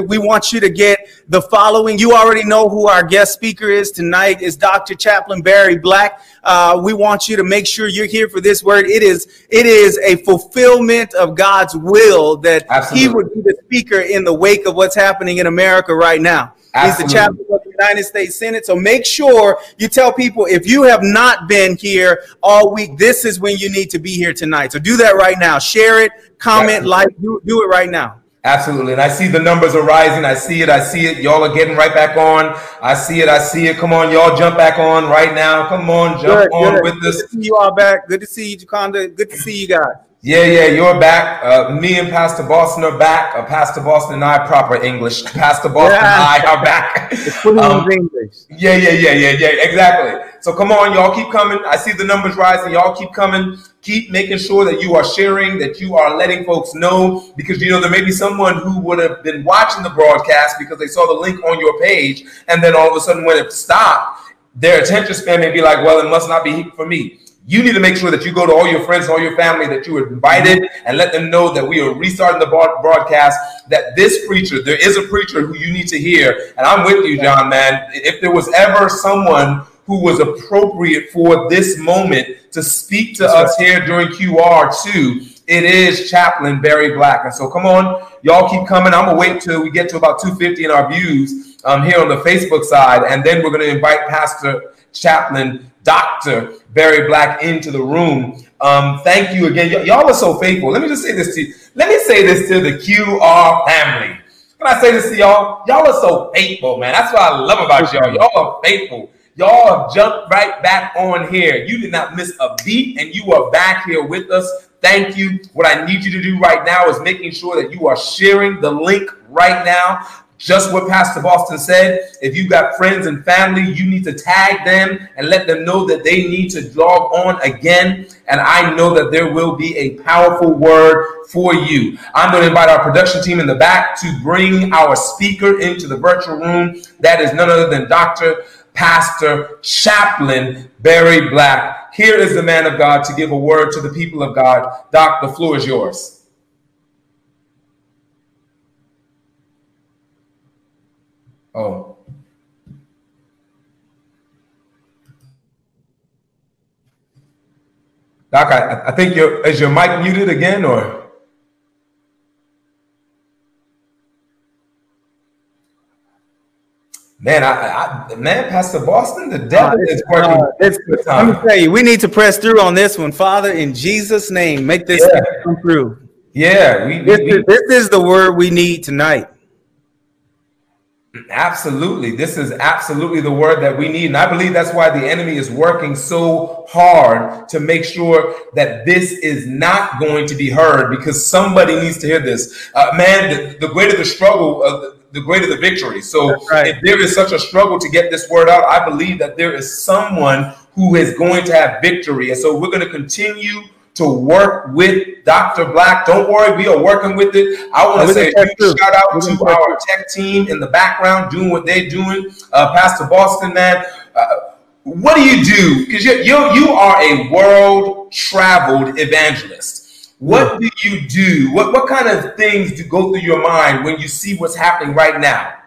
We want you to get the following. You already know who our guest speaker is tonight is Dr. Chaplain Barry Black. Uh, we want you to make sure you're here for this word. It is it is a fulfillment of God's will that Absolutely. He would be the speaker in the wake of what's happening in America right now. Absolutely. He's the chaplain of the United States Senate. So make sure you tell people if you have not been here all week, this is when you need to be here tonight. So do that right now. Share it, comment, like, do, do it right now. Absolutely. And I see the numbers are rising. I see it. I see it. Y'all are getting right back on. I see it. I see it. Come on, y'all jump back on right now. Come on, jump good, on good. with us. Good to see you all back. Good to see you, Jaconda. Good to see you guys. Yeah, yeah, you're back. Uh, me and Pastor Boston are back. Uh, Pastor Boston and I, proper English. Pastor Boston yeah. and I are back. um, English. Yeah, yeah, yeah, yeah, yeah, exactly. So come on, y'all keep coming. I see the numbers rising. Y'all keep coming. Keep making sure that you are sharing, that you are letting folks know, because you know there may be someone who would have been watching the broadcast because they saw the link on your page, and then all of a sudden when it stopped, their attention span may be like, well, it must not be for me. You need to make sure that you go to all your friends, all your family that you were invited, and let them know that we are restarting the broadcast. That this preacher, there is a preacher who you need to hear, and I'm with you, John. Man, if there was ever someone who was appropriate for this moment to speak to That's us right. here during QR2, it is Chaplain Barry Black. And so, come on, y'all keep coming. I'm gonna wait till we get to about 250 in our views um, here on the Facebook side, and then we're gonna invite Pastor Chaplain Dr. Barry Black into the room. Um, thank you again. Y- y'all are so faithful. Let me just say this to you. Let me say this to the QR family. Can I say this to y'all? Y'all are so faithful, man. That's what I love about y'all. Y'all are faithful. Y'all have jumped right back on here. You did not miss a beat, and you are back here with us. Thank you. What I need you to do right now is making sure that you are sharing the link right now. Just what Pastor Boston said. If you got friends and family, you need to tag them and let them know that they need to log on again. And I know that there will be a powerful word for you. I'm going to invite our production team in the back to bring our speaker into the virtual room. That is none other than Dr. Pastor Chaplain Barry Black. Here is the man of God to give a word to the people of God. Doc, the floor is yours. Oh. Doc, I, I think your is your mic muted again or? Man, I, I man, Pastor Boston, the devil uh, is working. Uh, let me tell you, we need to press through on this one, Father, in Jesus' name. Make this yeah. come through. Yeah, we, this, we, is, this is the word we need tonight. Absolutely. This is absolutely the word that we need. And I believe that's why the enemy is working so hard to make sure that this is not going to be heard because somebody needs to hear this. Uh, man, the, the, greater the struggle, uh, the, greater the victory. So right. if there is such a struggle to get this word out, I believe that there is someone who is going to have victory. And so we're going to continue to work with Dr. Black. Don't worry, we are working with it. I want to say a huge shout out to our tech team in the background doing what they're doing. Uh, Pastor Boston, man. Uh, what do you do? Because you, you, you are a world traveled evangelist. What do you do? What, what kind of things do go through your mind when you see what's happening right now?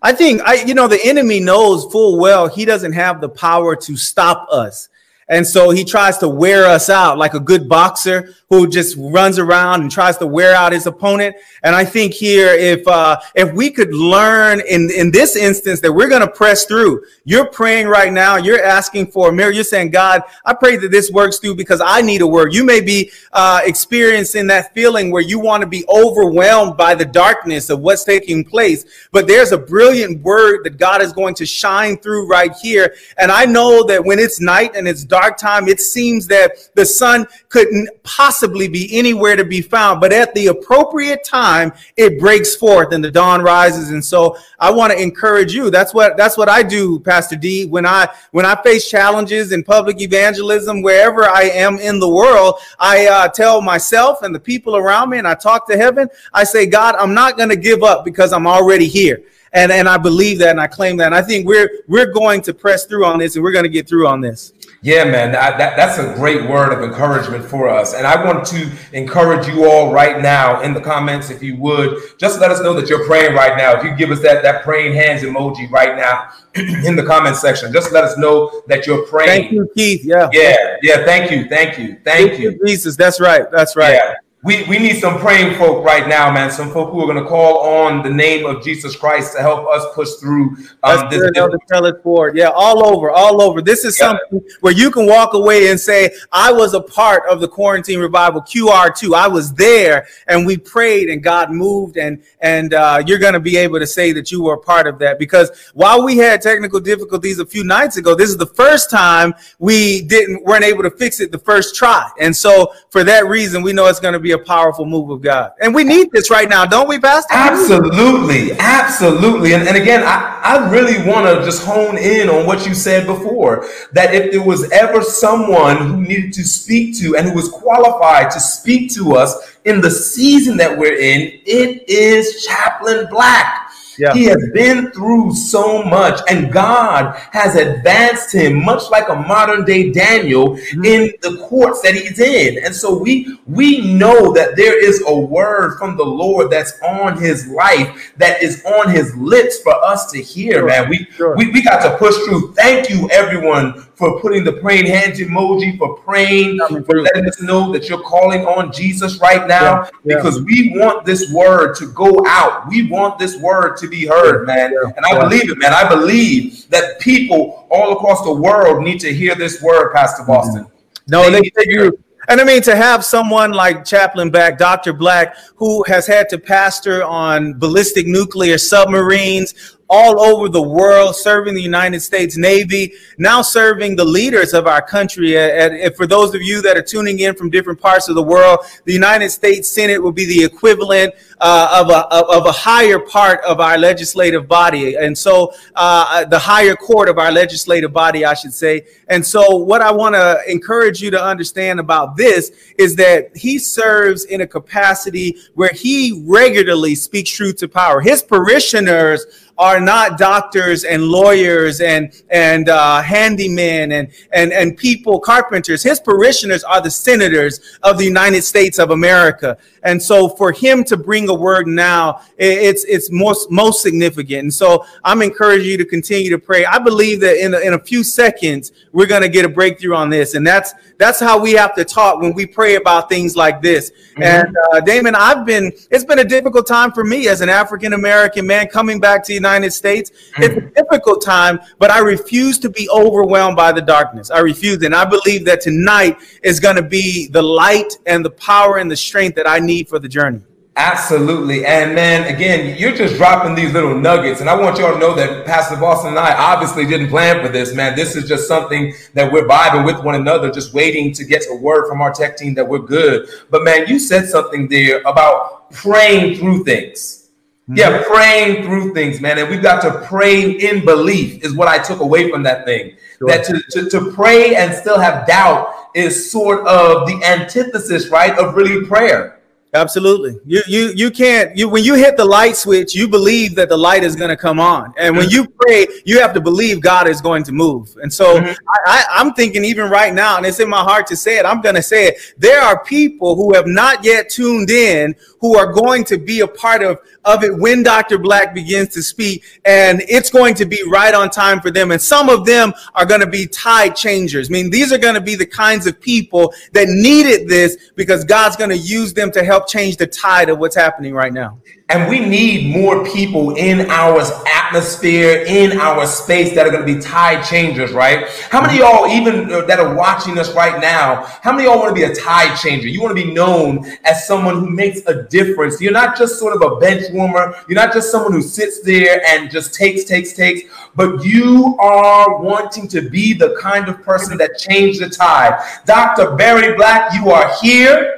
I think I, you know, the enemy knows full well he doesn't have the power to stop us. And so he tries to wear us out like a good boxer who just runs around and tries to wear out his opponent. And I think here, if uh, if we could learn in in this instance that we're going to press through. You're praying right now. You're asking for a. You're saying, God, I pray that this works through because I need a word. You may be uh, experiencing that feeling where you want to be overwhelmed by the darkness of what's taking place. But there's a brilliant word that God is going to shine through right here. And I know that when it's night and it's dark time, it seems that the sun couldn't possibly possibly be anywhere to be found, but at the appropriate time, it breaks forth and the dawn rises. And so I want to encourage you. That's what that's what I do, Pastor D. When I when I face challenges in public evangelism, wherever I am in the world, I uh, tell myself and the people around me, and I talk to heaven. I say, God, I'm not going to give up because I'm already here. And, and I believe that and I claim that. And I think we're we're going to press through on this and we're going to get through on this. Yeah, man, that, that, that's a great word of encouragement for us. And I want to encourage you all right now in the comments, if you would, just let us know that you're praying right now. If you give us that, that praying hands emoji right now in the comment section, just let us know that you're praying. Thank you, Keith. Yeah. Yeah. Yeah. Thank you. Thank you. Thank, thank you. you. Jesus. That's right. That's right. Yeah we, we need some praying folk right now, man. Some folk who are going to call on the name of Jesus Christ to help us push through um, this. Tell it forward. Yeah, all over, all over. This is yeah. something where you can walk away and say, I was a part of the quarantine revival QR2. I was there and we prayed and God moved and and uh, you're going to be able to say that you were a part of that because while we had technical difficulties a few nights ago, this is the first time we didn't weren't able to fix it the first try. And so for that reason, we know it's going to be be a powerful move of God. And we need this right now, don't we, Pastor? Absolutely. Absolutely. And, and again, I, I really want to just hone in on what you said before that if there was ever someone who needed to speak to and who was qualified to speak to us in the season that we're in, it is Chaplain Black. Yeah. He has been through so much, and God has advanced him, much like a modern day Daniel, mm-hmm. in the courts that he's in. And so we we know that there is a word from the Lord that's on his life, that is on his lips for us to hear, sure. man. We, sure. we we got to push through. Thank you, everyone, for putting the praying hands emoji, for praying, for letting us know that you're calling on Jesus right now, yeah. Yeah. because we want this word to go out. We want this word to be heard, man. Yeah. And I believe it, man. I believe that people all across the world need to hear this word, Pastor mm-hmm. Boston. No, they, they you. And I mean, to have someone like Chaplain Black, Dr. Black, who has had to pastor on ballistic nuclear submarines, all over the world, serving the United States Navy, now serving the leaders of our country. Uh, and for those of you that are tuning in from different parts of the world, the United States Senate will be the equivalent uh, of, a, of a higher part of our legislative body. And so uh, the higher court of our legislative body, I should say. And so what I want to encourage you to understand about this is that he serves in a capacity where he regularly speaks truth to power. His parishioners are not doctors and lawyers and and uh, handymen and and and people carpenters. His parishioners are the senators of the United States of America. And so for him to bring a word now, it's it's most most significant. And so I'm encouraging you to continue to pray. I believe that in a, in a few seconds we're going to get a breakthrough on this, and that's that's how we have to talk when we pray about things like this. Mm-hmm. And uh, Damon, I've been it's been a difficult time for me as an African American man coming back to the United States. Mm-hmm. It's a difficult time, but I refuse to be overwhelmed by the darkness. I refuse, and I believe that tonight is going to be the light and the power and the strength that I need for the journey. Absolutely. And man, again, you're just dropping these little nuggets. And I want y'all to know that Pastor Boston and I obviously didn't plan for this, man. This is just something that we're vibing with one another, just waiting to get a word from our tech team that we're good. But man, you said something there about praying through things. Mm-hmm. Yeah, praying through things, man. And we've got to pray in belief, is what I took away from that thing. Sure. That to, to, to pray and still have doubt is sort of the antithesis, right, of really prayer. Absolutely. You you you can't you when you hit the light switch, you believe that the light is going to come on. And when you pray, you have to believe God is going to move. And so mm-hmm. I, I, am thinking even right now, and it's in my heart to say it, I'm going to say it. There are people who have not yet tuned in who are going to be a part of, of it when Dr. Black begins to speak, and it's going to be right on time for them. And some of them are going to be tide changers. I mean, these are going to be the kinds of people that needed this because God's going to use them to help change the tide of what's happening right now. And we need more people in our atmosphere, in our space that are going to be tide changers, right? How many y'all, even uh, that are watching us right now, how many of y'all want to be a tide changer? You want to be known as someone who makes a difference. You're not just sort of a bench warmer. You're not just someone who sits there and just takes, takes, takes, but you are wanting to be the kind of person that changed the tide. Dr. Barry Black, you are here.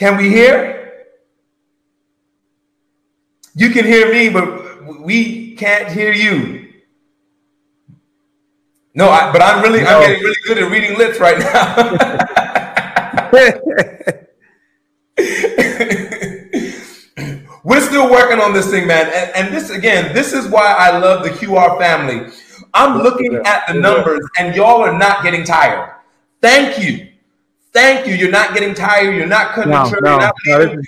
Can we hear? You can hear me, but we can't hear you. No, I, but I'm really, no. I'm getting really good at reading lips right now. We're still working on this thing, man. And, and, this again, this is why I love the QR family. I'm looking at the numbers, and y'all are not getting tired. Thank you. Thank you. You're not getting tired. You're not cutting no, no, no,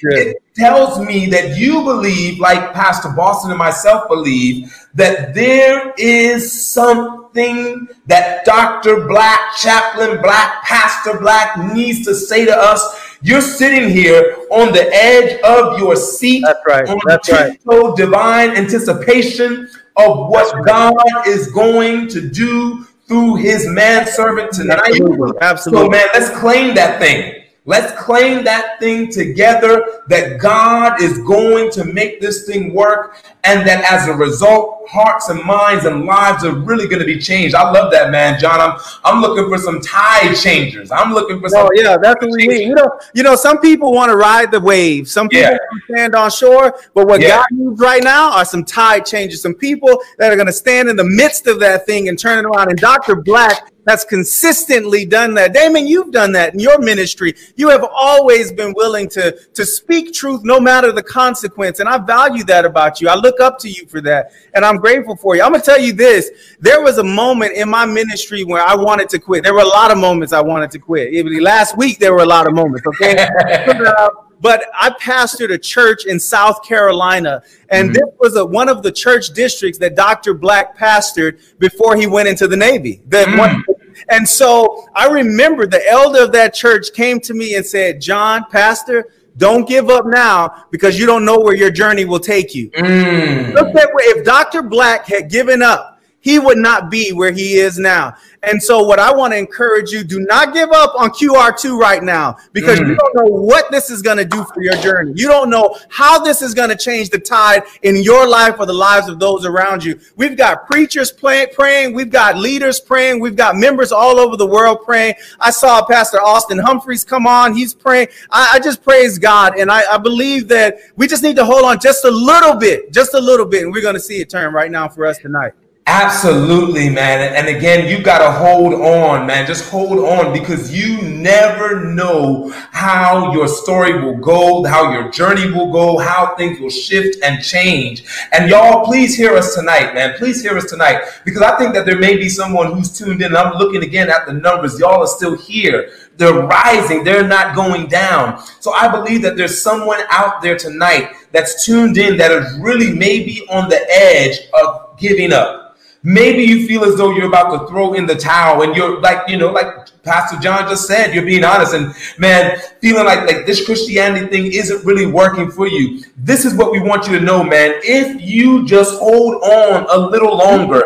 It tells me that you believe, like Pastor Boston and myself believe, that there is something that Dr. Black, Chaplain Black, Pastor Black needs to say to us. You're sitting here on the edge of your seat. That's right. On That's right. divine anticipation of what God is going to do through his manservant tonight. Absolutely. Absolutely. So, man, let's claim that thing. Let's claim that thing together that God is going to make this thing work and that as a result, hearts and minds and lives are really going to be changed. I love that, man, John. I'm I'm looking for some tide changers. I'm looking for some. Oh yeah, that's what we need. You know, you know, some people want to ride the wave. Some people yeah. stand on shore, but what yeah. God needs right now are some tide changers. Some people that are going to stand in the midst of that thing and turn it around. And Dr. Black that's consistently done that. Damon, you've done that in your ministry. You have always been willing to, to speak truth no matter the consequence. And I value that about you. I look up to you for that. And I'm grateful for you. I'm going to tell you this. There was a moment in my ministry where I wanted to quit. There were a lot of moments I wanted to quit. Even last week, there were a lot of moments. Okay. but I pastored a church in South Carolina, and mm-hmm. this was a, one of the church districts that Dr. Black pastored before he went into the Navy. The mm-hmm. one, and so I remember the elder of that church came to me and said, John, Pastor, don't give up now because you don't know where your journey will take you. Mm. Look at if Dr. Black had given up, he would not be where he is now. And so, what I want to encourage you do not give up on QR2 right now because mm. you don't know what this is going to do for your journey. You don't know how this is going to change the tide in your life or the lives of those around you. We've got preachers play, praying, we've got leaders praying, we've got members all over the world praying. I saw Pastor Austin Humphreys come on, he's praying. I, I just praise God, and I, I believe that we just need to hold on just a little bit, just a little bit, and we're going to see it turn right now for us tonight. Absolutely, man. And again, you got to hold on, man. Just hold on because you never know how your story will go, how your journey will go, how things will shift and change. And y'all, please hear us tonight, man. Please hear us tonight because I think that there may be someone who's tuned in. I'm looking again at the numbers. Y'all are still here. They're rising, they're not going down. So I believe that there's someone out there tonight that's tuned in that is really maybe on the edge of giving up Maybe you feel as though you're about to throw in the towel and you're like, you know, like Pastor John just said, you're being honest and man, feeling like, like this Christianity thing isn't really working for you. This is what we want you to know, man. If you just hold on a little longer,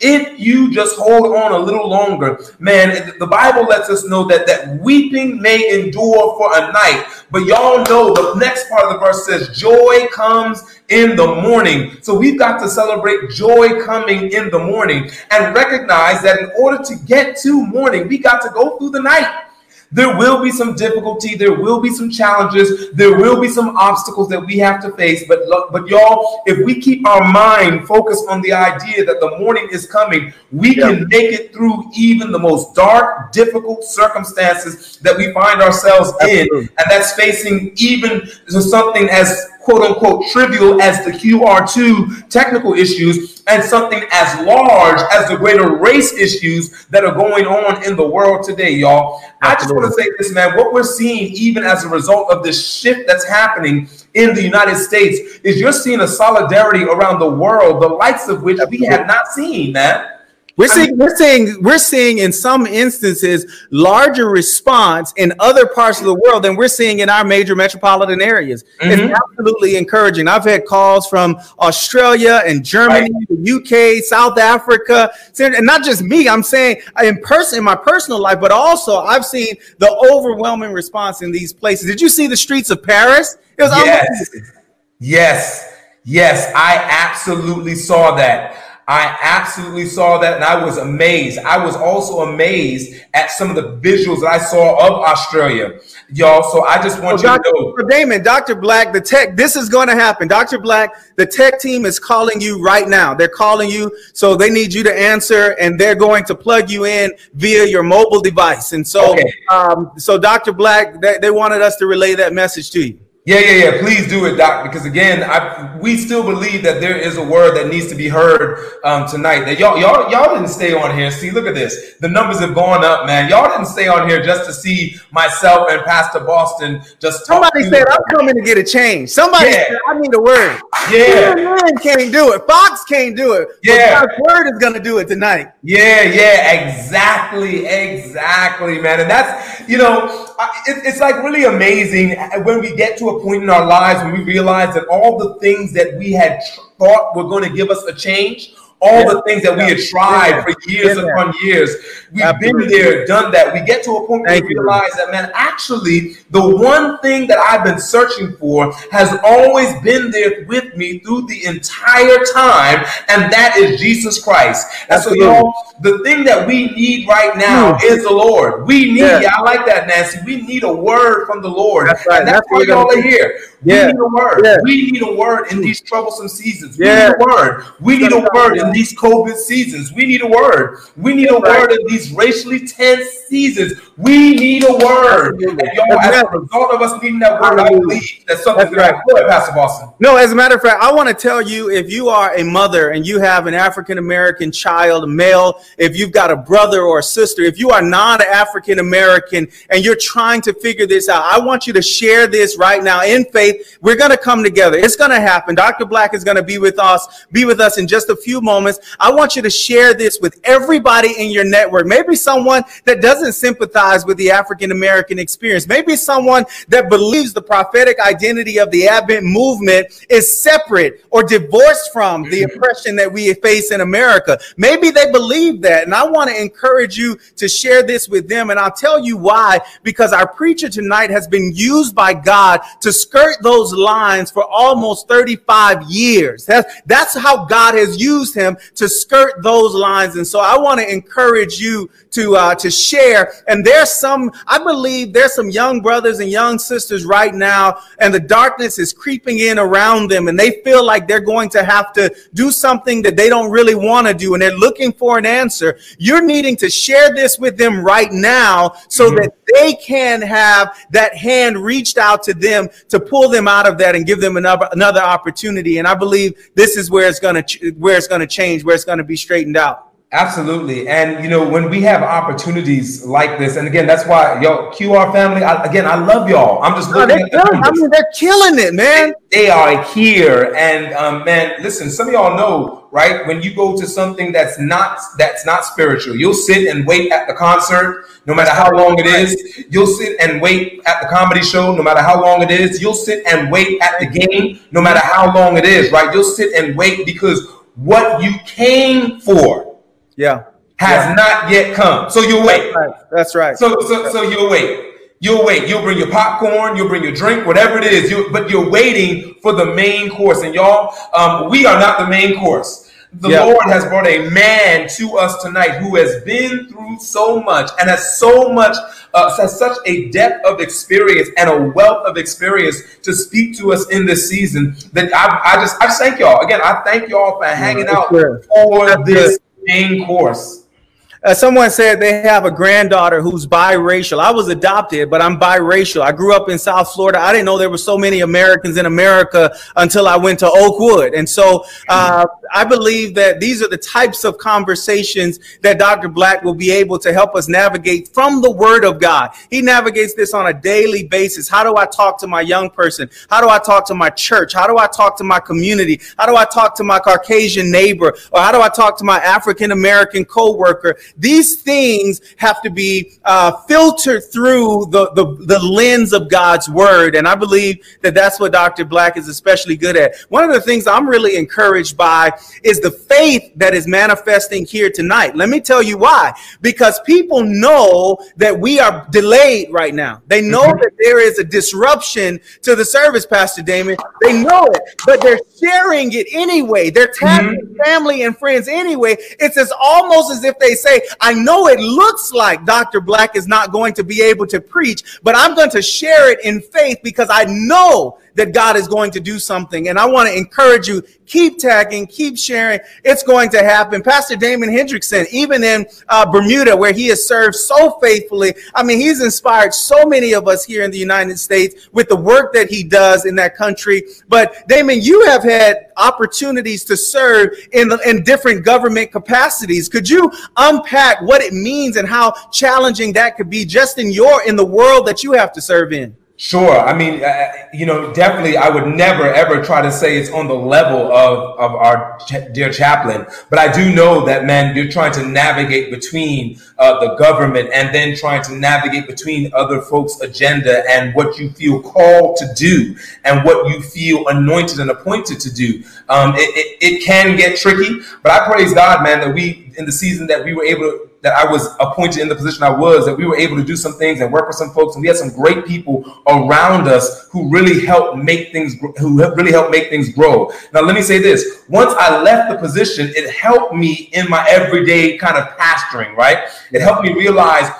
if you just hold on a little longer, man, the Bible lets us know that that weeping may endure for a night, but y'all know the next part of the verse says joy comes in the morning. So we've got to celebrate joy coming in the morning and recognize that in order to get to morning, we got to go through the night. There will be some difficulty. There will be some challenges. There will be some obstacles that we have to face. But look, but y'all, if we keep our mind focused on the idea that the morning is coming, we yeah. can make it through even the most dark, difficult circumstances that we find ourselves Absolutely. in, and that's facing even something as quote unquote trivial as the QR2 technical issues and something as large as the greater race issues that are going on in the world today, y'all. I just want to say this, man. What we're seeing, even as a result of this shift that's happening in the United States, is you're seeing a solidarity around the world, the likes of which we have not seen, man. We're seeing, we're seeing, we're seeing in some instances larger response in other parts of the world than we're seeing in our major metropolitan areas. Mm-hmm. It's absolutely encouraging. I've had calls from Australia and Germany, right. the UK, South Africa, and not just me. I'm saying in person, in my personal life, but also I've seen the overwhelming response in these places. Did you see the streets of Paris? It was yes, yes, yes. I absolutely saw that. I absolutely saw that and I was amazed. I was also amazed at some of the visuals that I saw of Australia, y'all. So I just want well, you Dr. to know. Damon, Dr. Black, the tech, this is going to happen. Dr. Black, the tech team is calling you right now. They're calling you. So they need you to answer and they're going to plug you in via your mobile device. And so, okay. um, so Dr. Black, they, they wanted us to relay that message to you. Yeah, yeah, yeah. Please do it, Doc, because again, I, we still believe that there is a word that needs to be heard um, tonight. That y'all, y'all, y'all didn't stay on here. See, look at this. The numbers have gone up, man. Y'all didn't stay on here just to see myself and Pastor Boston just. Somebody said I'm coming to get a change. Somebody yeah. said I need a word. Yeah, man can't do it. Fox can't do it. Yeah, God's word is gonna do it tonight. Yeah, yeah, exactly, exactly, man. And that's you know it's like really amazing when we get to a point in our lives when we realize that all the things that we had thought were going to give us a change all yeah. the things that we had tried for years upon years. We've Absolutely. been there, done that. We get to a point where we realize that, man, actually, the one thing that I've been searching for has always been there with me through the entire time, and that is Jesus Christ. And so, y'all, the thing that we need right now mm. is the Lord. We need, yeah. I like that, Nancy. We need a word from the Lord. That's right. And that's, that's why y'all are here. Yeah. We need a word. Yeah. We need a word in these troublesome seasons. We yeah. need a word. We need a word in these COVID seasons. We need a word. We need a word in these racially tense seasons. We need a word. And y'all, as a result of us needing that word, I believe that something's going to happen. Pastor Boston. No, as a matter of fact, I want to tell you if you are a mother and you have an African American child, male, if you've got a brother or a sister, if you are non African American and you're trying to figure this out, I want you to share this right now in faith. We're going to come together. It's going to happen. Dr. Black is going to be with us, be with us in just a few moments. I want you to share this with everybody in your network. Maybe someone that doesn't sympathize with the African American experience. Maybe someone that believes the prophetic identity of the Advent movement is separate or divorced from the mm-hmm. oppression that we face in America. Maybe they believe that. And I want to encourage you to share this with them. And I'll tell you why, because our preacher tonight has been used by God to skirt those lines for almost 35 years. That's, that's how God has used him to skirt those lines. And so I want to encourage you to, uh, to share. And there's some, I believe there's some young brothers and young sisters right now, and the darkness is creeping in around them, and they feel like they're going to have to do something that they don't really want to do, and they're looking for an answer. You're needing to share this with them right now so mm-hmm. that they can have that hand reached out to them to pull them out of that and give them another another opportunity. And I believe this is where it's going to where it's going to change, where it's going to be straightened out. Absolutely. And, you know, when we have opportunities like this, and again, that's why, yo, QR family, I, again, I love y'all. I'm just looking no, at I mean, they're killing it, man. They, they are here. And, um, man, listen, some of y'all know, right? When you go to something that's not, that's not spiritual, you'll sit and wait at the concert, no matter how long it is. You'll sit and wait at the comedy show, no matter how long it is. You'll sit and wait at the game, no matter how long it is, right? You'll sit and wait because what you came for yeah. Has yeah. not yet come. So you'll wait. That's right. That's right. So so so you'll wait. You'll wait. You'll bring your popcorn. You'll bring your drink, whatever it is. You, but you're waiting for the main course. And y'all, um, we are not the main course. The yeah. Lord has brought a man to us tonight who has been through so much and has so much, uh, has such a depth of experience and a wealth of experience to speak to us in this season. That I, I just, I just thank y'all again. I thank y'all for hanging out for this main course. Uh, someone said they have a granddaughter who's biracial. I was adopted, but I'm biracial. I grew up in South Florida. I didn't know there were so many Americans in America until I went to Oakwood. And so uh, I believe that these are the types of conversations that Dr. Black will be able to help us navigate from the Word of God. He navigates this on a daily basis. How do I talk to my young person? How do I talk to my church? How do I talk to my community? How do I talk to my Caucasian neighbor? Or how do I talk to my African American coworker? These things have to be uh, filtered through the, the, the lens of God's word. And I believe that that's what Dr. Black is especially good at. One of the things I'm really encouraged by is the faith that is manifesting here tonight. Let me tell you why. Because people know that we are delayed right now. They know mm-hmm. that there is a disruption to the service, Pastor Damon. They know it, but they're sharing it anyway. They're tagging mm-hmm. family and friends anyway. It's as almost as if they say, I know it looks like Dr. Black is not going to be able to preach, but I'm going to share it in faith because I know that God is going to do something. And I want to encourage you, keep tagging, keep sharing. It's going to happen. Pastor Damon Hendrickson, even in uh, Bermuda, where he has served so faithfully, I mean, he's inspired so many of us here in the United States with the work that he does in that country. But Damon, you have had opportunities to serve in, the, in different government capacities. Could you unpack what it means and how challenging that could be just in your in the world that you have to serve in? Sure. I mean, uh, you know, definitely, I would never ever try to say it's on the level of, of our ch- dear chaplain, but I do know that, man, you're trying to navigate between uh, the government and then trying to navigate between other folks' agenda and what you feel called to do and what you feel anointed and appointed to do. Um, it, it, it can get tricky, but I praise God, man, that we, in the season that we were able to that I was appointed in the position I was, that we were able to do some things and work with some folks, and we had some great people around us who really helped make things who really helped make things grow. Now, let me say this: once I left the position, it helped me in my everyday kind of pastoring. Right? It helped me realize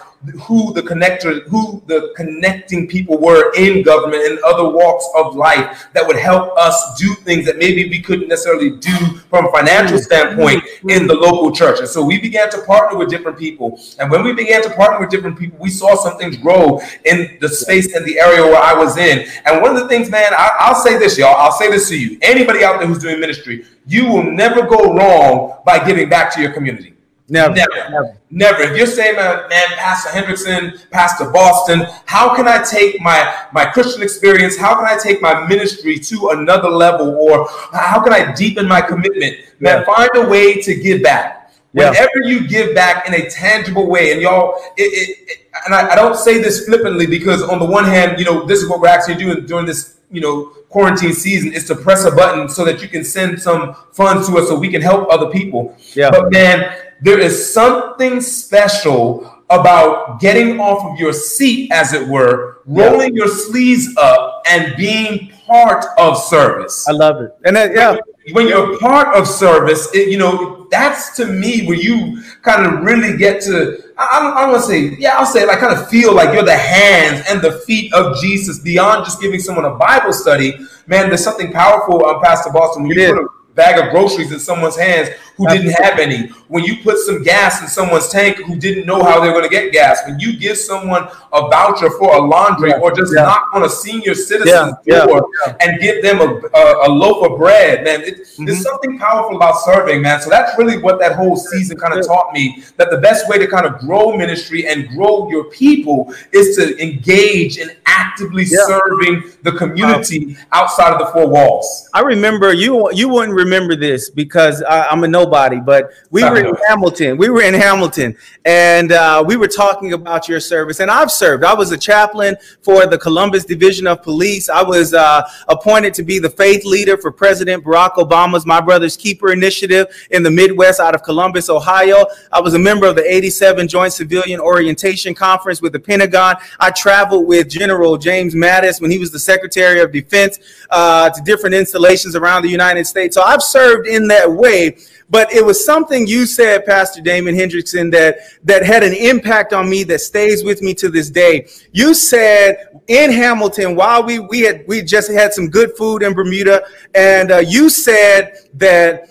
who the connector, who the connecting people were in government and other walks of life that would help us do things that maybe we couldn't necessarily do from a financial mm-hmm. standpoint in the local church. And so we began to partner with different people. And when we began to partner with different people, we saw some things grow in the space and the area where I was in. And one of the things, man, I, will say this, y'all. I'll say this to you. Anybody out there who's doing ministry, you will never go wrong by giving back to your community. Never. Never. Never. Never. If you're saying, man, man, Pastor Hendrickson, Pastor Boston, how can I take my, my Christian experience? How can I take my ministry to another level? Or how can I deepen my commitment? Man, yeah. find a way to give back. Yeah. Whenever you give back in a tangible way, and y'all, it, it, it, and I, I don't say this flippantly because on the one hand, you know, this is what we're actually doing during this, you know, quarantine season is to press a button so that you can send some funds to us so we can help other people. Yeah. But man, there is something special about getting off of your seat, as it were, rolling yeah. your sleeves up, and being part of service. I love it. And that, yeah, when you're part of service, it, you know, that's to me where you kind of really get to. I, I don't want to say, yeah, I'll say, like, kind of feel like you're the hands and the feet of Jesus beyond just giving someone a Bible study. Man, there's something powerful on Pastor Boston when you put a bag of groceries in someone's hands who didn't have any, when you put some gas in someone's tank who didn't know how they're going to get gas, when you give someone a voucher for a laundry yeah. or just yeah. knock on a senior citizen's yeah. door and give them a, a, a, loaf of bread, man, it, mm-hmm. there's something powerful about serving, man. So that's really what that whole season kind of taught me that the best way to kind of grow ministry and grow your people is to engage in actively serving the community outside of the four walls. I remember you, you wouldn't remember this because I, I'm a no nobody, but we were in Hamilton. We were in Hamilton, and uh, we were talking about your service. And I've served. I was a chaplain for the Columbus Division of Police. I was uh, appointed to be the faith leader for President Barack Obama's My Brother's Keeper initiative in the Midwest out of Columbus, Ohio. I was a member of the 87 Joint Civilian Orientation Conference with the Pentagon. I traveled with General James Mattis when he was the Secretary of Defense uh, to different installations around the United States. So I've served in that way. But it was something you said, Pastor Damon Hendrickson, that that had an impact on me that stays with me to this day. You said in Hamilton while we we had we just had some good food in Bermuda, and uh, you said that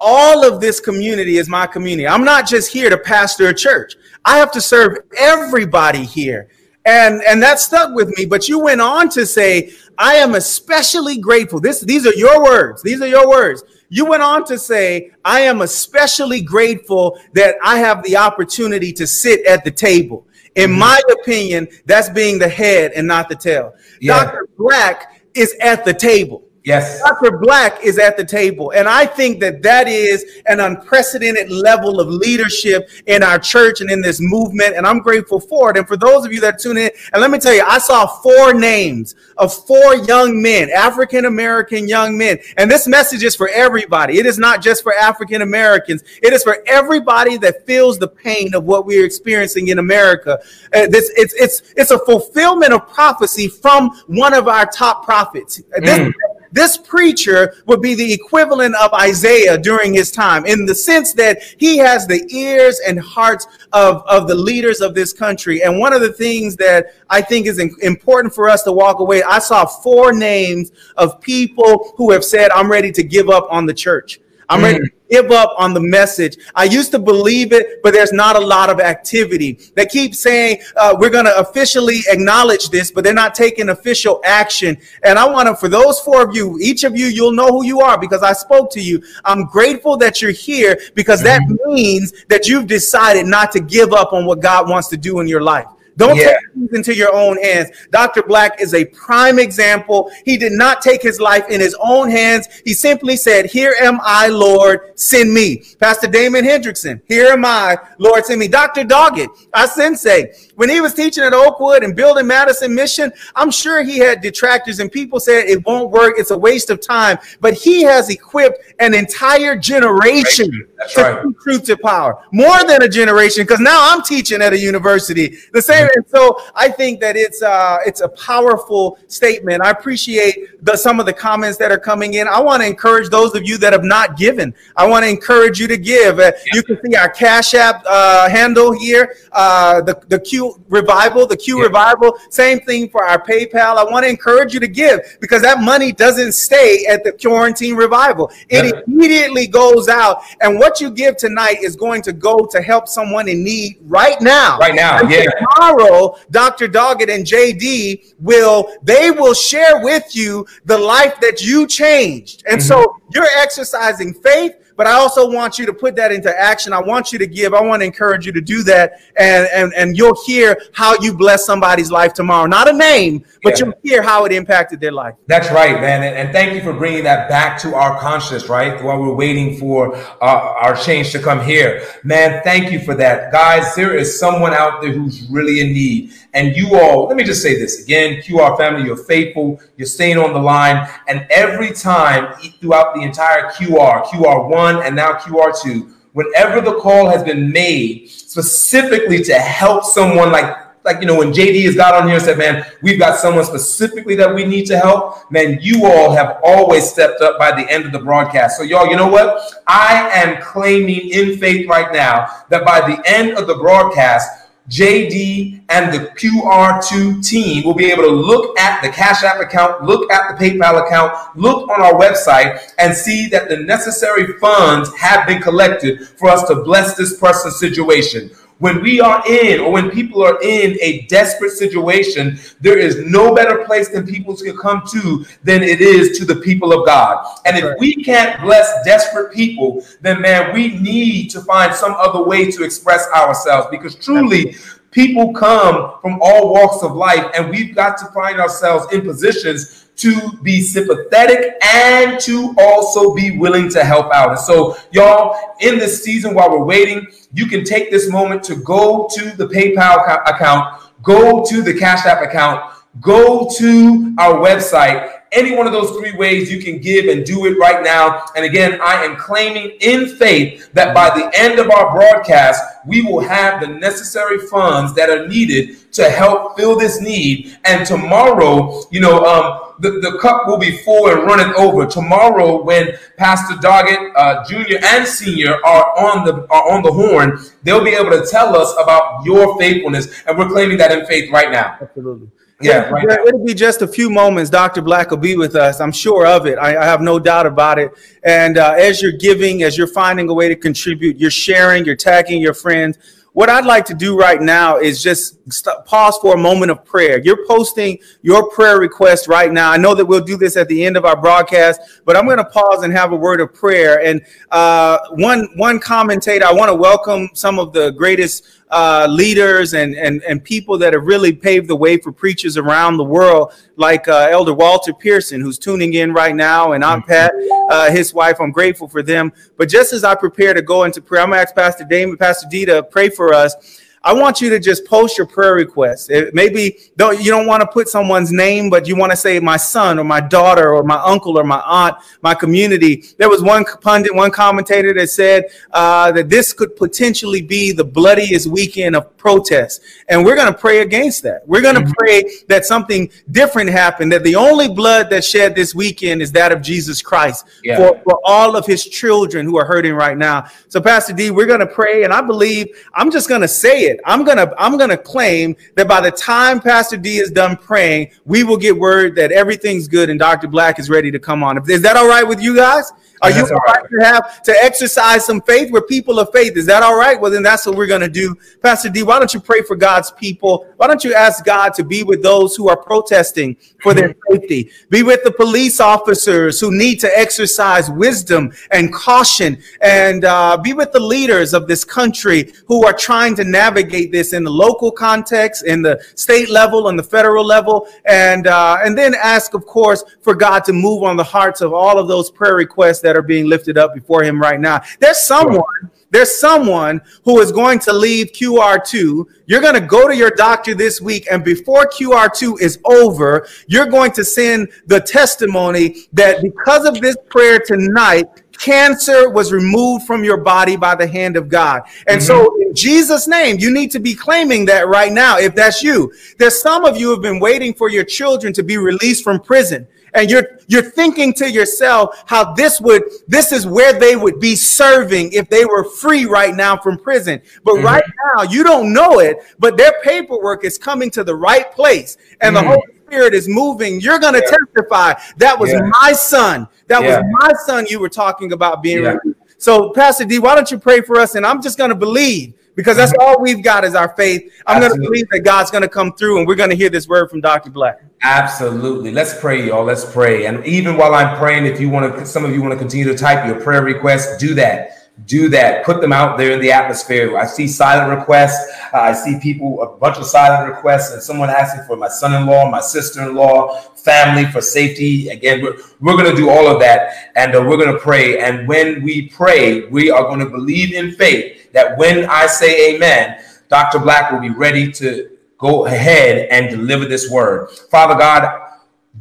all of this community is my community. I'm not just here to pastor a church. I have to serve everybody here. And and that stuck with me. But you went on to say, I am especially grateful. This these are your words. These are your words. You went on to say, I am especially grateful that I have the opportunity to sit at the table. In mm-hmm. my opinion, that's being the head and not the tail. Yeah. Dr. Black is at the table. Yes. Dr. Black is at the table. And I think that that is an unprecedented level of leadership in our church and in this movement. And I'm grateful for it. And for those of you that tune in, and let me tell you, I saw four names of four young men, African American young men. And this message is for everybody. It is not just for African Americans. It is for everybody that feels the pain of what we're experiencing in America. Uh, this, it's, it's, it's a fulfillment of prophecy from one of our top prophets. Mm. This, preacher would be the equivalent of Isaiah during his time in the sense that he has the ears and hearts of, of the leaders of this country. And one of the things that I think is important for us to walk away, I saw four names of people who have said, I'm ready to give up on the church. I'm mm. ready to give up on the message. I used to believe it, but there's not a lot of activity. They keep saying uh, we're going to officially acknowledge this, but they're not taking official action. And I want to, for those four of you, each of you, you'll know who you are because I spoke to you. I'm grateful that you're here because that means that you've decided not to give up on what God wants to do in your life. Don't yeah. take things into your own hands. Dr. Black is a prime example. He did not take his life in his own hands. He simply said, Here am I, Lord, send me. Pastor Damon Hendrickson, here am I, Lord, send me. Dr. Doggett, our sensei, when he was teaching at Oakwood and building Madison Mission, I'm sure he had detractors and people said it won't work. It's a waste of time. But he has equipped an entire generation That's to right. truth to power. More than a generation, because now I'm teaching at a university. The same and so I think that it's uh, it's a powerful statement. I appreciate the, some of the comments that are coming in. I want to encourage those of you that have not given. I want to encourage you to give. Uh, you can see our Cash App uh, handle here, uh, the the Q Revival, the Q yeah. Revival. Same thing for our PayPal. I want to encourage you to give because that money doesn't stay at the quarantine revival. It. Immediately goes out, and what you give tonight is going to go to help someone in need right now. Right now, yeah tomorrow, Dr. Doggett and JD will, they will share with you the life that you changed. And mm-hmm. so you're exercising faith, but I also want you to put that into action. I want you to give. I want to encourage you to do that. And, and, and you'll hear how you bless somebody's life tomorrow. Not a name, but yeah. you'll hear how it impacted their life. That's right, man. And, and, thank you for bringing that back to our conscious, right? While we're waiting for uh, our change to come here. Man, thank you for that. Guys, there is someone out there who's really in need. And you all, let me just say this again, QR family, you're faithful, you're staying on the line. And every time throughout the entire QR, QR1 and now QR2, whenever the call has been made specifically to help someone like like you know when JD has got on here and said, "Man, we've got someone specifically that we need to help." Man, you all have always stepped up by the end of the broadcast. So y'all, you know what? I am claiming in faith right now that by the end of the broadcast, JD and the QR2 team will be able to look at the Cash App account, look at the PayPal account, look on our website, and see that the necessary funds have been collected for us to bless this person's situation. When we are in, or when people are in a desperate situation, there is no better place than people to come to than it is to the people of God. And if we can't bless desperate people, then man, we need to find some other way to express ourselves. Because truly, people come from all walks of life, and we've got to find ourselves in positions to be sympathetic and to also be willing to help out. And so, y'all, in this season while we're waiting, you can take this moment to go to the PayPal account, go to the Cash App account, go to our website. Any one of those three ways you can give and do it right now. And again, I am claiming in faith that by the end of our broadcast, we will have the necessary funds that are needed to help fill this need. And tomorrow, you know, um, the, the cup will be full and running over. Tomorrow, when Pastor Doggett, uh, Junior and Senior are on the are on the horn, they'll be able to tell us about your faithfulness, and we're claiming that in faith right now. Absolutely. Yeah, right it'll be just a few moments. Dr. Black will be with us. I'm sure of it. I, I have no doubt about it. And uh, as you're giving, as you're finding a way to contribute, you're sharing, you're tagging your friends what I'd like to do right now is just stop, pause for a moment of prayer. You're posting your prayer request right now. I know that we'll do this at the end of our broadcast, but I'm going to pause and have a word of prayer. And uh, one one commentator, I want to welcome some of the greatest uh, leaders and, and, and people that have really paved the way for preachers around the world, like uh, Elder Walter Pearson, who's tuning in right now, and I'm Pat, uh, his wife. I'm grateful for them. But just as I prepare to go into prayer, I'm going to ask Pastor Damon, Pastor D to pray for us. I want you to just post your prayer requests. It, maybe don't, you don't want to put someone's name, but you want to say my son or my daughter or my uncle or my aunt, my community. There was one pundit, one commentator that said uh, that this could potentially be the bloodiest weekend of protest. And we're going to pray against that. We're going to mm-hmm. pray that something different happened, that the only blood that shed this weekend is that of Jesus Christ yeah. for, for all of his children who are hurting right now. So, Pastor D, we're going to pray. And I believe I'm just going to say it. I'm going to, I'm to claim that by the time Pastor D is done praying, we will get word that everything's good and Dr. Black is ready to come on. Is that all right with you guys? Are you all right to have to exercise some faith? We're people of faith. Is that all right? Well, then that's what we're going to do. Pastor D, why don't you pray for God's people? Why don't you ask God to be with those who are protesting for their safety? Be with the police officers who need to exercise wisdom and caution, and uh, be with the leaders of this country who are trying to navigate this in the local context, in the state level, and the federal level, and uh, and then ask, of course, for God to move on the hearts of all of those prayer requests that are being lifted up before Him right now. There's someone. There's someone who is going to leave QR2. You're going to go to your doctor this week, and before QR2 is over, you're going to send the testimony that because of this prayer tonight, cancer was removed from your body by the hand of God. And mm-hmm. so, in Jesus' name, you need to be claiming that right now if that's you. There's some of you have been waiting for your children to be released from prison and you're you're thinking to yourself how this would this is where they would be serving if they were free right now from prison but mm-hmm. right now you don't know it but their paperwork is coming to the right place and mm-hmm. the holy spirit is moving you're going to yeah. testify that was yeah. my son that yeah. was my son you were talking about being so pastor d why don't you pray for us and i'm just going to believe because that's all we've got is our faith. I'm going to believe that God's going to come through and we're going to hear this word from Dr. Black. Absolutely. Let's pray, y'all. Let's pray. And even while I'm praying, if you want to, some of you want to continue to type your prayer requests, do that do that put them out there in the atmosphere i see silent requests uh, i see people a bunch of silent requests and someone asking for my son-in-law my sister-in-law family for safety again we're, we're going to do all of that and uh, we're going to pray and when we pray we are going to believe in faith that when I say amen, Dr. Black will be ready to go ahead and deliver this word. Father God,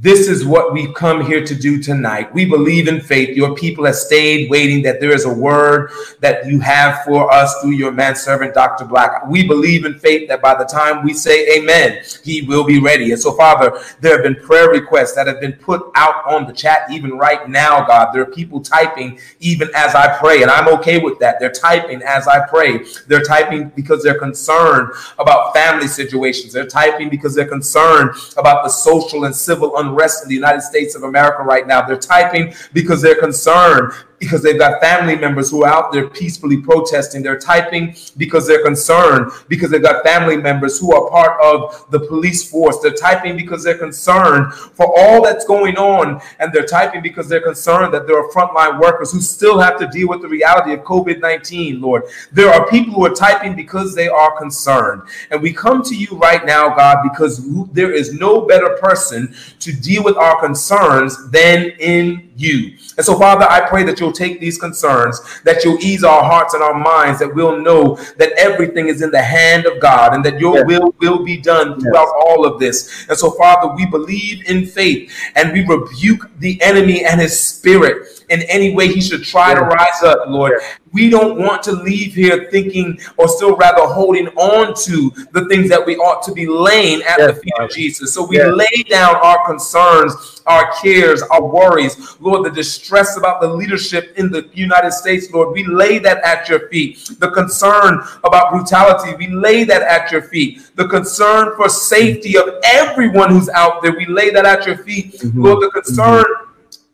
this is what we've come here to do tonight. We believe in faith. Your people have stayed waiting that there is a word that you have for us through your manservant, Dr. Black. We believe in faith that by the time we say amen, he will be ready. And so, Father, there have been prayer requests that have been put out on the chat even right now, God. There are people typing even as I pray, and I'm okay with that. They're typing as I pray. They're typing because they're concerned about family situations. They're typing because they're concerned about the social and civil unrest unrest in the United States of America right now. They're typing because they're concerned because they've got family members who are out there peacefully protesting. They're typing because they're concerned, because they've got family members who are part of the police force. They're typing because they're concerned for all that's going on. And they're typing because they're concerned that there are frontline workers who still have to deal with the reality of COVID 19, Lord. There are people who are typing because they are concerned. And we come to you right now, God, because there is no better person to deal with our concerns than in you. And so, Father, I pray that you'll take these concerns, that you'll ease our hearts and our minds, that we'll know that everything is in the hand of God and that your yes. will will be done throughout yes. all of this. And so, Father, we believe in faith and we rebuke the enemy and his spirit in any way he should try to rise up, Lord. We don't want to leave here thinking or still rather holding on to the things that we ought to be laying at yes, the feet of Jesus. So we yes. lay down our concerns, our cares, our worries, Lord, the distress about the leadership in the United States, Lord. We lay that at your feet. The concern about brutality, we lay that at your feet. The concern for safety of everyone who's out there, we lay that at your feet. Mm-hmm. Lord, the concern. Mm-hmm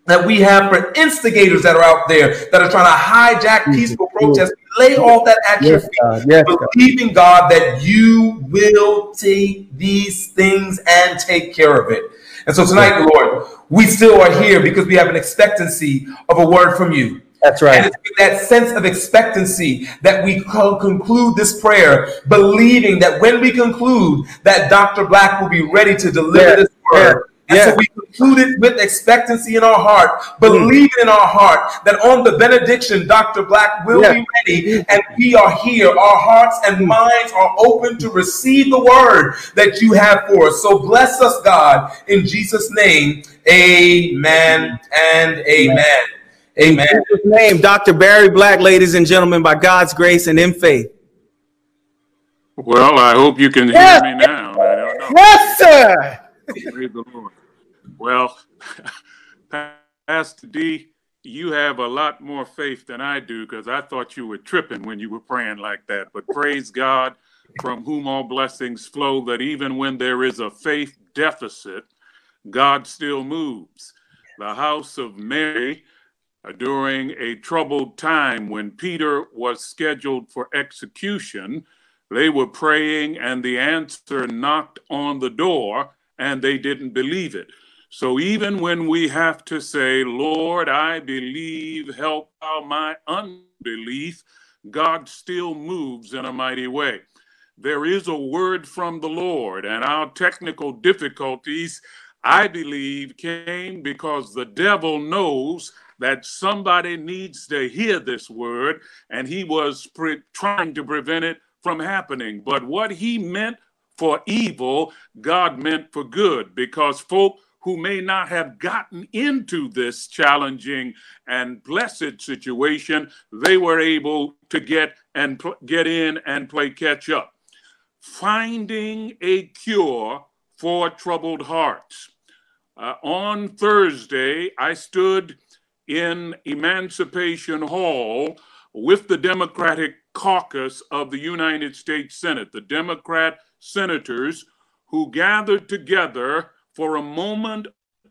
that we have for instigators that are out there that are trying to hijack peaceful protests. Lay all that at yes, your feet, God. Yes, believing God. God that you will take these things and take care of it. And so tonight, Lord, we still are here because we have an expectancy of a word from you. That's right. And it's that sense of expectancy that we conclude this prayer, believing that when we conclude, that Dr. Black will be ready to deliver this word And yeah. so we conclude it with expectancy in our heart, believing mm. in our heart that on the benediction, Dr. Black will yeah. be ready, and we are here. Our hearts and minds are open to receive the word that you have for us. So bless us, God, in Jesus' name. Amen and amen. Amen. In Jesus' name, Dr. Barry Black, ladies and gentlemen, by God's grace and in faith. Well, I hope you can yes. hear me now. Yes, sir. Praise the Lord. Well, Pastor D, you have a lot more faith than I do because I thought you were tripping when you were praying like that. But praise God, from whom all blessings flow, that even when there is a faith deficit, God still moves. The house of Mary, uh, during a troubled time when Peter was scheduled for execution, they were praying and the answer knocked on the door and they didn't believe it. So even when we have to say, Lord, I believe, help my unbelief, God still moves in a mighty way. There is a word from the Lord, and our technical difficulties, I believe, came because the devil knows that somebody needs to hear this word, and he was pre- trying to prevent it from happening. But what he meant for evil, God meant for good, because folk who may not have gotten into this challenging and blessed situation, they were able to get and pl- get in and play catch up. Finding a cure for troubled hearts. Uh, on Thursday, I stood in Emancipation Hall with the Democratic caucus of the United States Senate, the Democrat senators who gathered together for a moment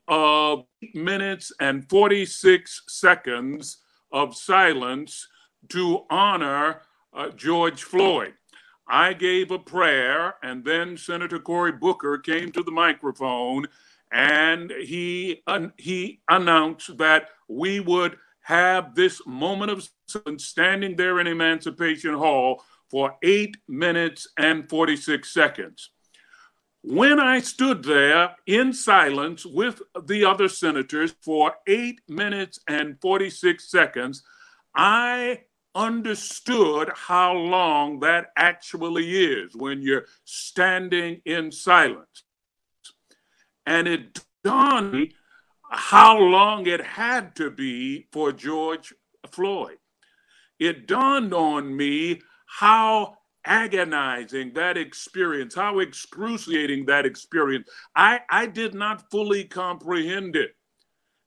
of minutes and 46 seconds of silence to honor uh, George Floyd. I gave a prayer, and then Senator Cory Booker came to the microphone and he, uh, he announced that we would have this moment of silence standing there in Emancipation Hall for eight minutes and 46 seconds. When I stood there in silence with the other senators for eight minutes and 46 seconds, I understood how long that actually is when you're standing in silence. And it dawned me how long it had to be for George Floyd. It dawned on me how agonizing that experience, how excruciating that experience. I, I did not fully comprehend it.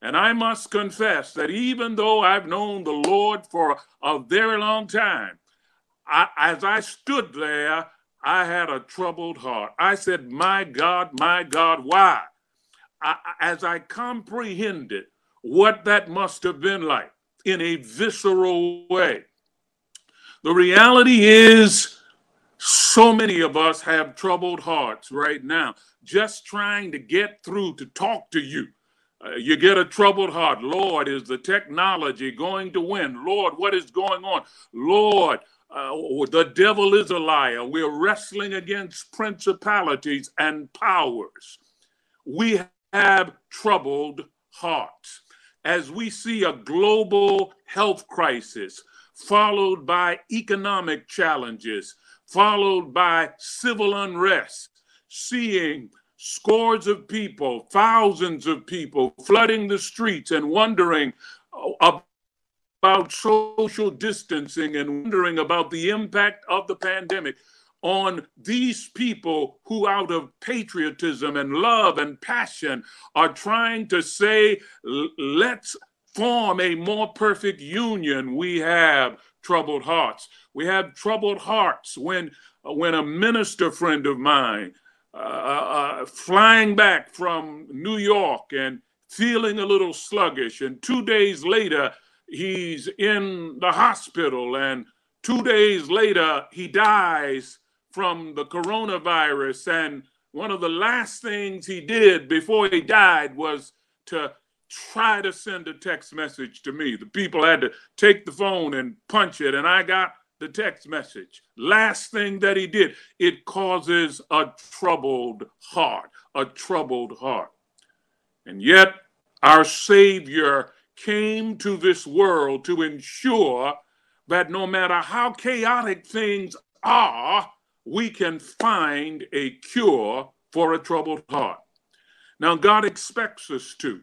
And I must confess that even though I've known the Lord for a very long time, I, as I stood there, I had a troubled heart. I said, My God, my God, why? I, as I comprehended what that must have been like in a visceral way, the reality is so many of us have troubled hearts right now, just trying to get through to talk to you. Uh, you get a troubled heart. Lord, is the technology going to win? Lord, what is going on? Lord, uh, the devil is a liar. We're wrestling against principalities and powers. We have troubled hearts. As we see a global health crisis followed by economic challenges, followed by civil unrest, seeing scores of people, thousands of people flooding the streets and wondering about social distancing and wondering about the impact of the pandemic on these people who, out of patriotism and love and passion, are trying to say, let's form a more perfect union. We have troubled hearts. We have troubled hearts when, when a minister friend of mine, uh, uh, uh, flying back from New York and feeling a little sluggish, and two days later, he's in the hospital, and two days later, he dies from the coronavirus. And one of the last things he did before he died was to try to send a text message to me. The people had to take the phone and punch it, and I got the text message. Last thing that he did, it causes a troubled heart, a troubled heart. And yet, our Savior came to this world to ensure that no matter how chaotic things are, we can find a cure for a troubled heart. Now, God expects us to.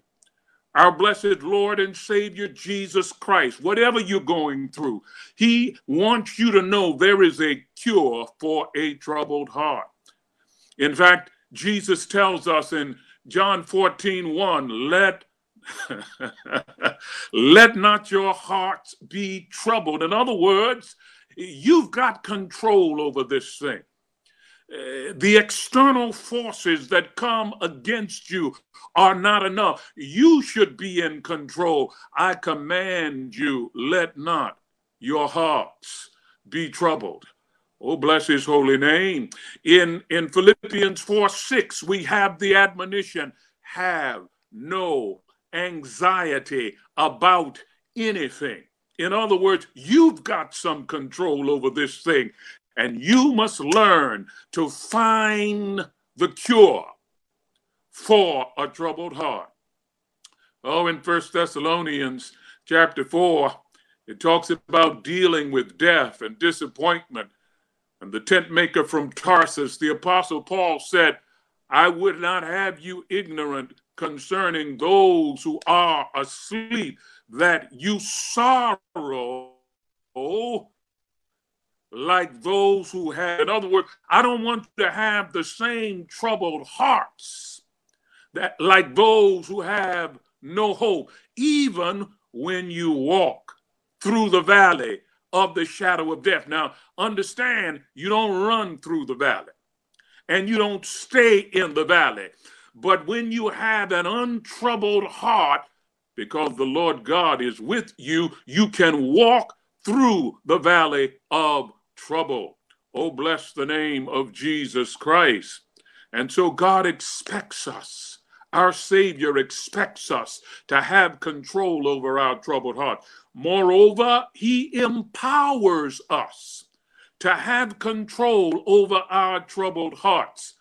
Our blessed Lord and Savior Jesus Christ, whatever you're going through, He wants you to know there is a cure for a troubled heart. In fact, Jesus tells us in John 14 1, let let not your hearts be troubled. In other words, you've got control over this thing. Uh, the external forces that come against you are not enough. You should be in control. I command you, let not your hearts be troubled. Oh, bless his holy name. In, in Philippians 4 6, we have the admonition have no anxiety about anything. In other words, you've got some control over this thing, and you must learn to find the cure for a troubled heart. Oh, in First Thessalonians chapter 4, it talks about dealing with death and disappointment. And the tent maker from Tarsus, the Apostle Paul said, I would not have you ignorant concerning those who are asleep, that you sorrow like those who have. In other words, I don't want to have the same troubled hearts that like those who have no hope, even when you walk through the valley of the shadow of death. Now, understand, you don't run through the valley and you don't stay in the valley. But when you have an untroubled heart, because the Lord God is with you, you can walk through the valley of trouble. Oh, bless the name of Jesus Christ. And so God expects us, our Savior expects us to have control over our troubled heart. Moreover, He empowers us to have control over our troubled hearts.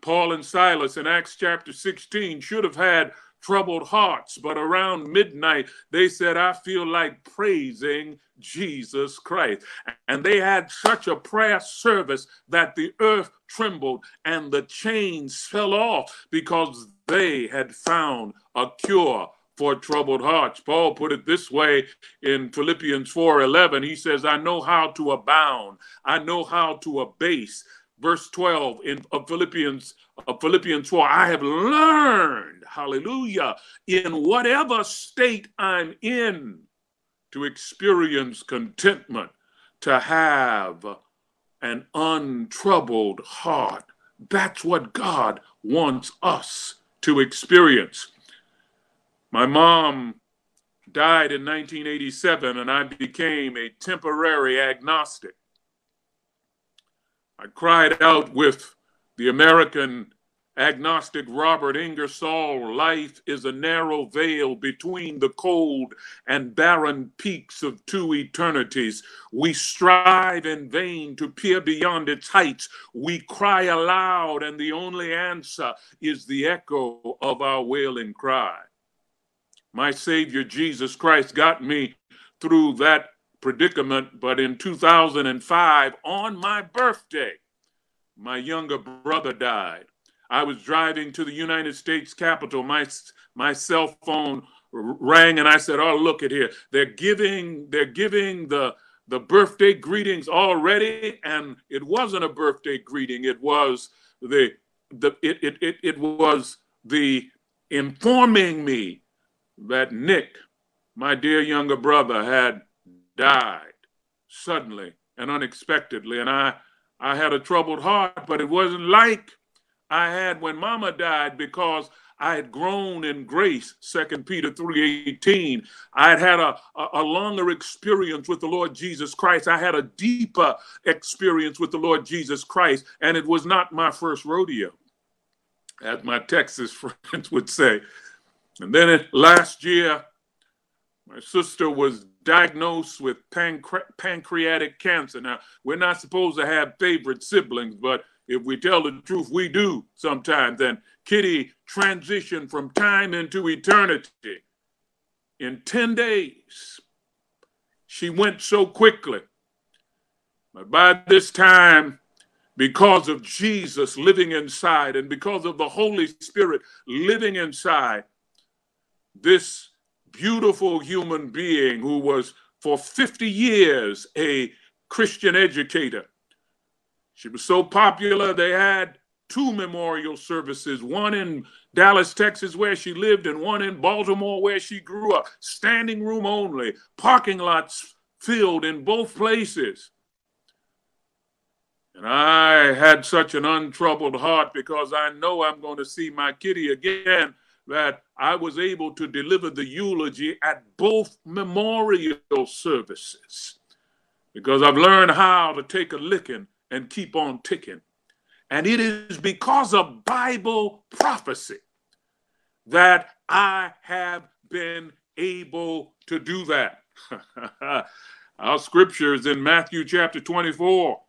Paul and Silas in Acts chapter 16 should have had troubled hearts, but around midnight they said, I feel like praising Jesus Christ. And they had such a prayer service that the earth trembled and the chains fell off because they had found a cure for troubled hearts. Paul put it this way in Philippians 4:11. He says, "I know how to abound. I know how to abase." verse 12 in of Philippians of Philippians 4 I have learned hallelujah in whatever state I'm in to experience contentment to have an untroubled heart. That's what God wants us to experience. My mom died in 1987 and I became a temporary agnostic. I cried out with the American agnostic Robert Ingersoll life is a narrow veil between the cold and barren peaks of two eternities. We strive in vain to peer beyond its heights. We cry aloud, and the only answer is the echo of our wailing cry. My Savior Jesus Christ got me through that predicament, but in 2005, on my birthday, my younger brother died. I was driving to the United States Capitol. My, my cell phone rang and I said, Oh, look at here. They're giving, they're giving the the birthday greetings already. And it wasn't a birthday greeting, it was the the it it it, it was the informing me that Nick, my dear younger brother, had died suddenly and unexpectedly. And I, I had a troubled heart, but it wasn't like I had when mama died because I had grown in grace, Second Peter 3.18. I had had a, a, longer experience with the Lord Jesus Christ. I had a deeper experience with the Lord Jesus Christ, and it was not my first rodeo, as my Texas friends would say. And then it, last year, my sister was diagnosed with pancre- pancreatic cancer. Now, we're not supposed to have favorite siblings, but if we tell the truth, we do sometimes. And Kitty transitioned from time into eternity in 10 days. She went so quickly. But by this time, because of Jesus living inside and because of the Holy Spirit living inside, this beautiful human being who was for 50 years a Christian educator. She was so popular, they had two memorial services one in Dallas, Texas, where she lived, and one in Baltimore, where she grew up. Standing room only, parking lots filled in both places. And I had such an untroubled heart because I know I'm going to see my kitty again that I was able to deliver the eulogy at both memorial services because I've learned how to take a licking and keep on ticking. And it is because of Bible prophecy that I have been able to do that. Our scripture is in Matthew chapter 24.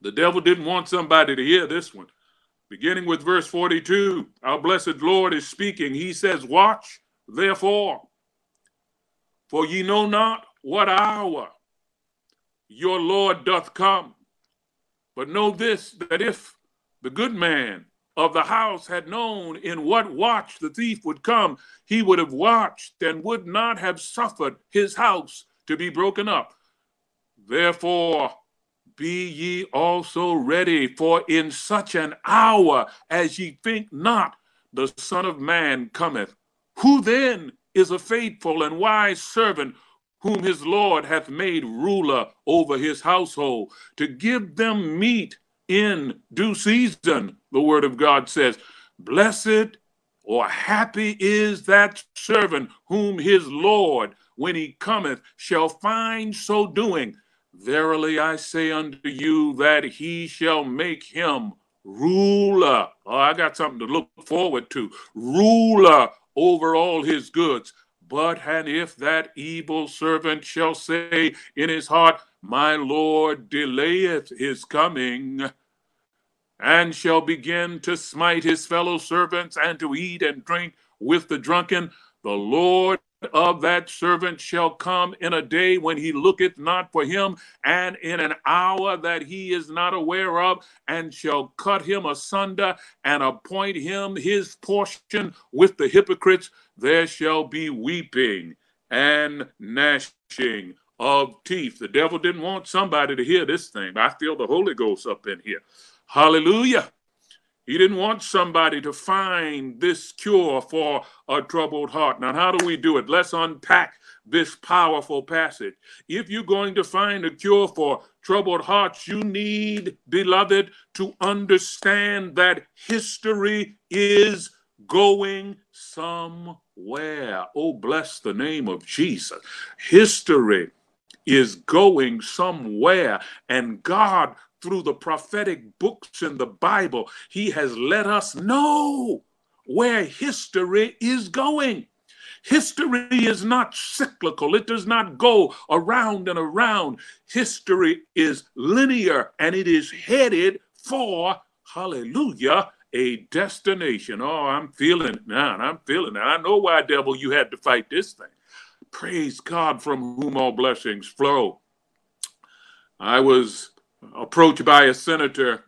The devil didn't want somebody to hear this one. Beginning with verse 42, our blessed Lord is speaking. He says, Watch, therefore, for ye know not what hour your Lord doth come. But know this, that if the good man of the house had known in what watch the thief would come, he would have watched and would not have suffered his house to be broken up. Therefore, be ye also ready, for in such an hour as ye think not, the Son of Man cometh. Who then is a faithful and wise servant whom his Lord hath made ruler over his household, to give them meat in due season, the word of God says. Blessed or happy is that servant whom his Lord, when he cometh, shall find so doing. Verily I say unto you that he shall make him ruler. Oh, I got something to look forward to. Ruler over all his goods. But and if that evil servant shall say in his heart, My Lord delayeth his coming, and shall begin to smite his fellow servants and to eat and drink with the drunken, the Lord of that servant shall come in a day when he looketh not for him, and in an hour that he is not aware of, and shall cut him asunder and appoint him his portion with the hypocrites. There shall be weeping and gnashing of teeth. The devil didn't want somebody to hear this thing. I feel the Holy Ghost up in here. Hallelujah. He didn't want somebody to find this cure for a troubled heart. Now, how do we do it? Let's unpack this powerful passage. If you're going to find a cure for troubled hearts, you need, beloved, to understand that history is going somewhere. Oh, bless the name of Jesus. History is going somewhere, and God through the prophetic books in the Bible, he has let us know where history is going. History is not cyclical, it does not go around and around. History is linear and it is headed for, hallelujah, a destination. Oh, I'm feeling it now. I'm feeling it. I know why, devil, you had to fight this thing. Praise God from whom all blessings flow. I was approached by a senator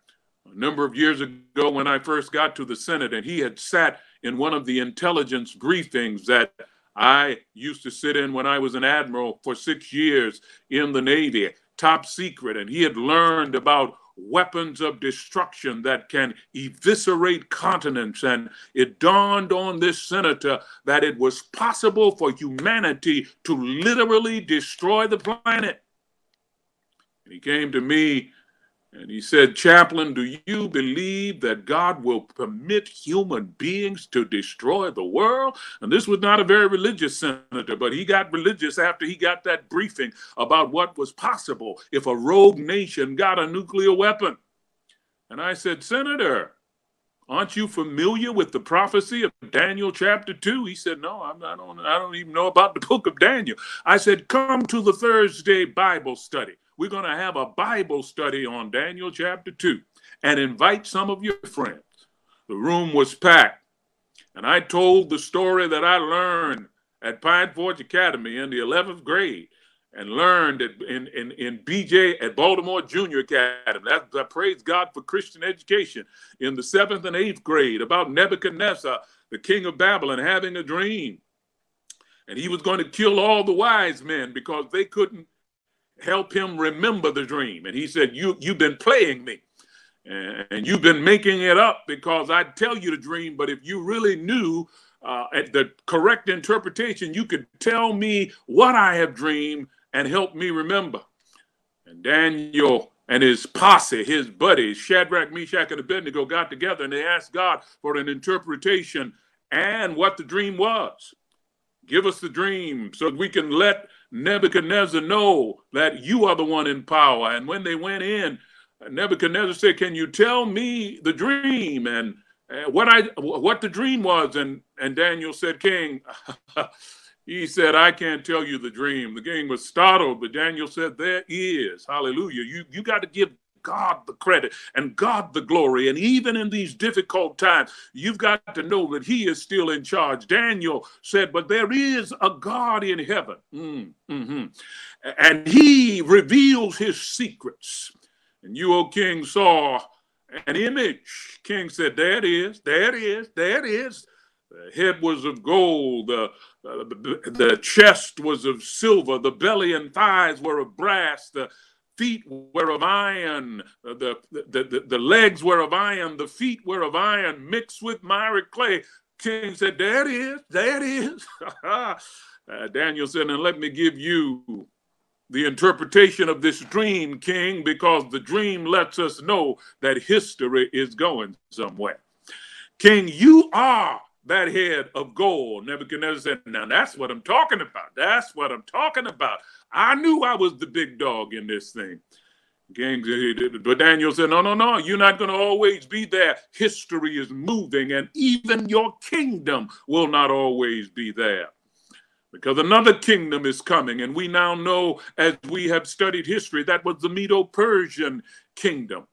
a number of years ago when I first got to the Senate, and he had sat in one of the intelligence briefings that I used to sit in when I was an admiral for six years in the Navy, top secret, and he had learned about weapons of destruction that can eviscerate continents. And it dawned on this senator that it was possible for humanity to literally destroy the planet. And he came to me and he said, Chaplain, do you believe that God will permit human beings to destroy the world? And this was not a very religious senator, but he got religious after he got that briefing about what was possible if a rogue nation got a nuclear weapon. And I said, Senator, aren't you familiar with the prophecy of Daniel chapter 2? He said, No, I'm, I, don't, I don't even know about the book of Daniel. I said, Come to the Thursday Bible study we're going to have a Bible study on Daniel chapter 2. and invite some of your friends. The room was packed. And I told the story that I learned at Pine Forge Academy in the 11th grade and learned at, in, in, in BJ at Baltimore Junior Academy. That, I praise God for Christian education in the seventh and eighth grade about Nebuchadnezzar, the king of Babylon, having a dream. And he was going to kill all the wise men because they couldn't help him remember the dream. And he said, you, You've been playing me. And you've been making it up because I tell you the dream, but if you really knew uh, the correct interpretation, you could tell me what I have dreamed and help me remember. And Daniel and his posse, his buddies, Shadrach, Meshach, and Abednego, got together and they asked God for an interpretation and what the dream was. Give us the dream so we can let Nebuchadnezzar know that you are the one in power. And when they went in, Nebuchadnezzar said, "Can you tell me the dream and uh, what I what the dream was?" And and Daniel said, "King." he said, I can't tell you the dream. The king was startled, but Daniel said, There is. Hallelujah. You, you got to give God the credit and God the glory. And even in these difficult times, you've got to know that He is still in charge. Daniel said, But there is a God in heaven. Mm, mm-hmm. And He reveals His secrets. And you, O king, saw an image. King said, There it is, there it is, there it is. The head was of gold, the, the, the chest was of silver, the belly and thighs were of brass, the feet were of iron, uh, the, the, the, the legs were of iron, the feet were of iron mixed with miry clay. King said, There it is, there it is. uh, Daniel said, And let me give you the interpretation of this dream, King, because the dream lets us know that history is going somewhere. King, you are that head of gold. Nebuchadnezzar said, Now that's what I'm talking about. That's what I'm talking about. I knew I was the big dog in this thing. King, but Daniel said, No, no, no, you're not going to always be there. History is moving, and even your kingdom will not always be there because another kingdom is coming. And we now know, as we have studied history, that was the Medo Persian kingdom.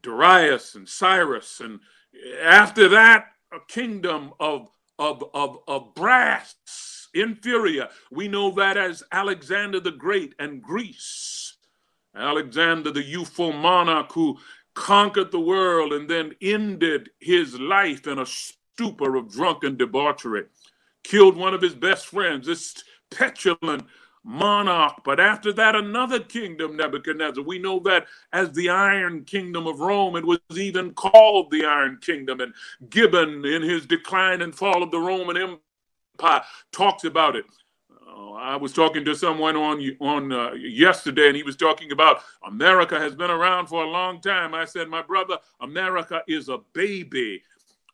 Darius and Cyrus. And after that, a kingdom of, of, of, of brass, inferior. We know that as Alexander the Great and Greece. Alexander, the youthful monarch who conquered the world and then ended his life in a stupor of drunken debauchery killed one of his best friends, this petulant monarch. But after that, another kingdom, Nebuchadnezzar. We know that as the Iron Kingdom of Rome. It was even called the Iron Kingdom. And Gibbon, in his Decline and Fall of the Roman Empire, talks about it. Uh, I was talking to someone on on uh, yesterday, and he was talking about America has been around for a long time. I said, my brother, America is a baby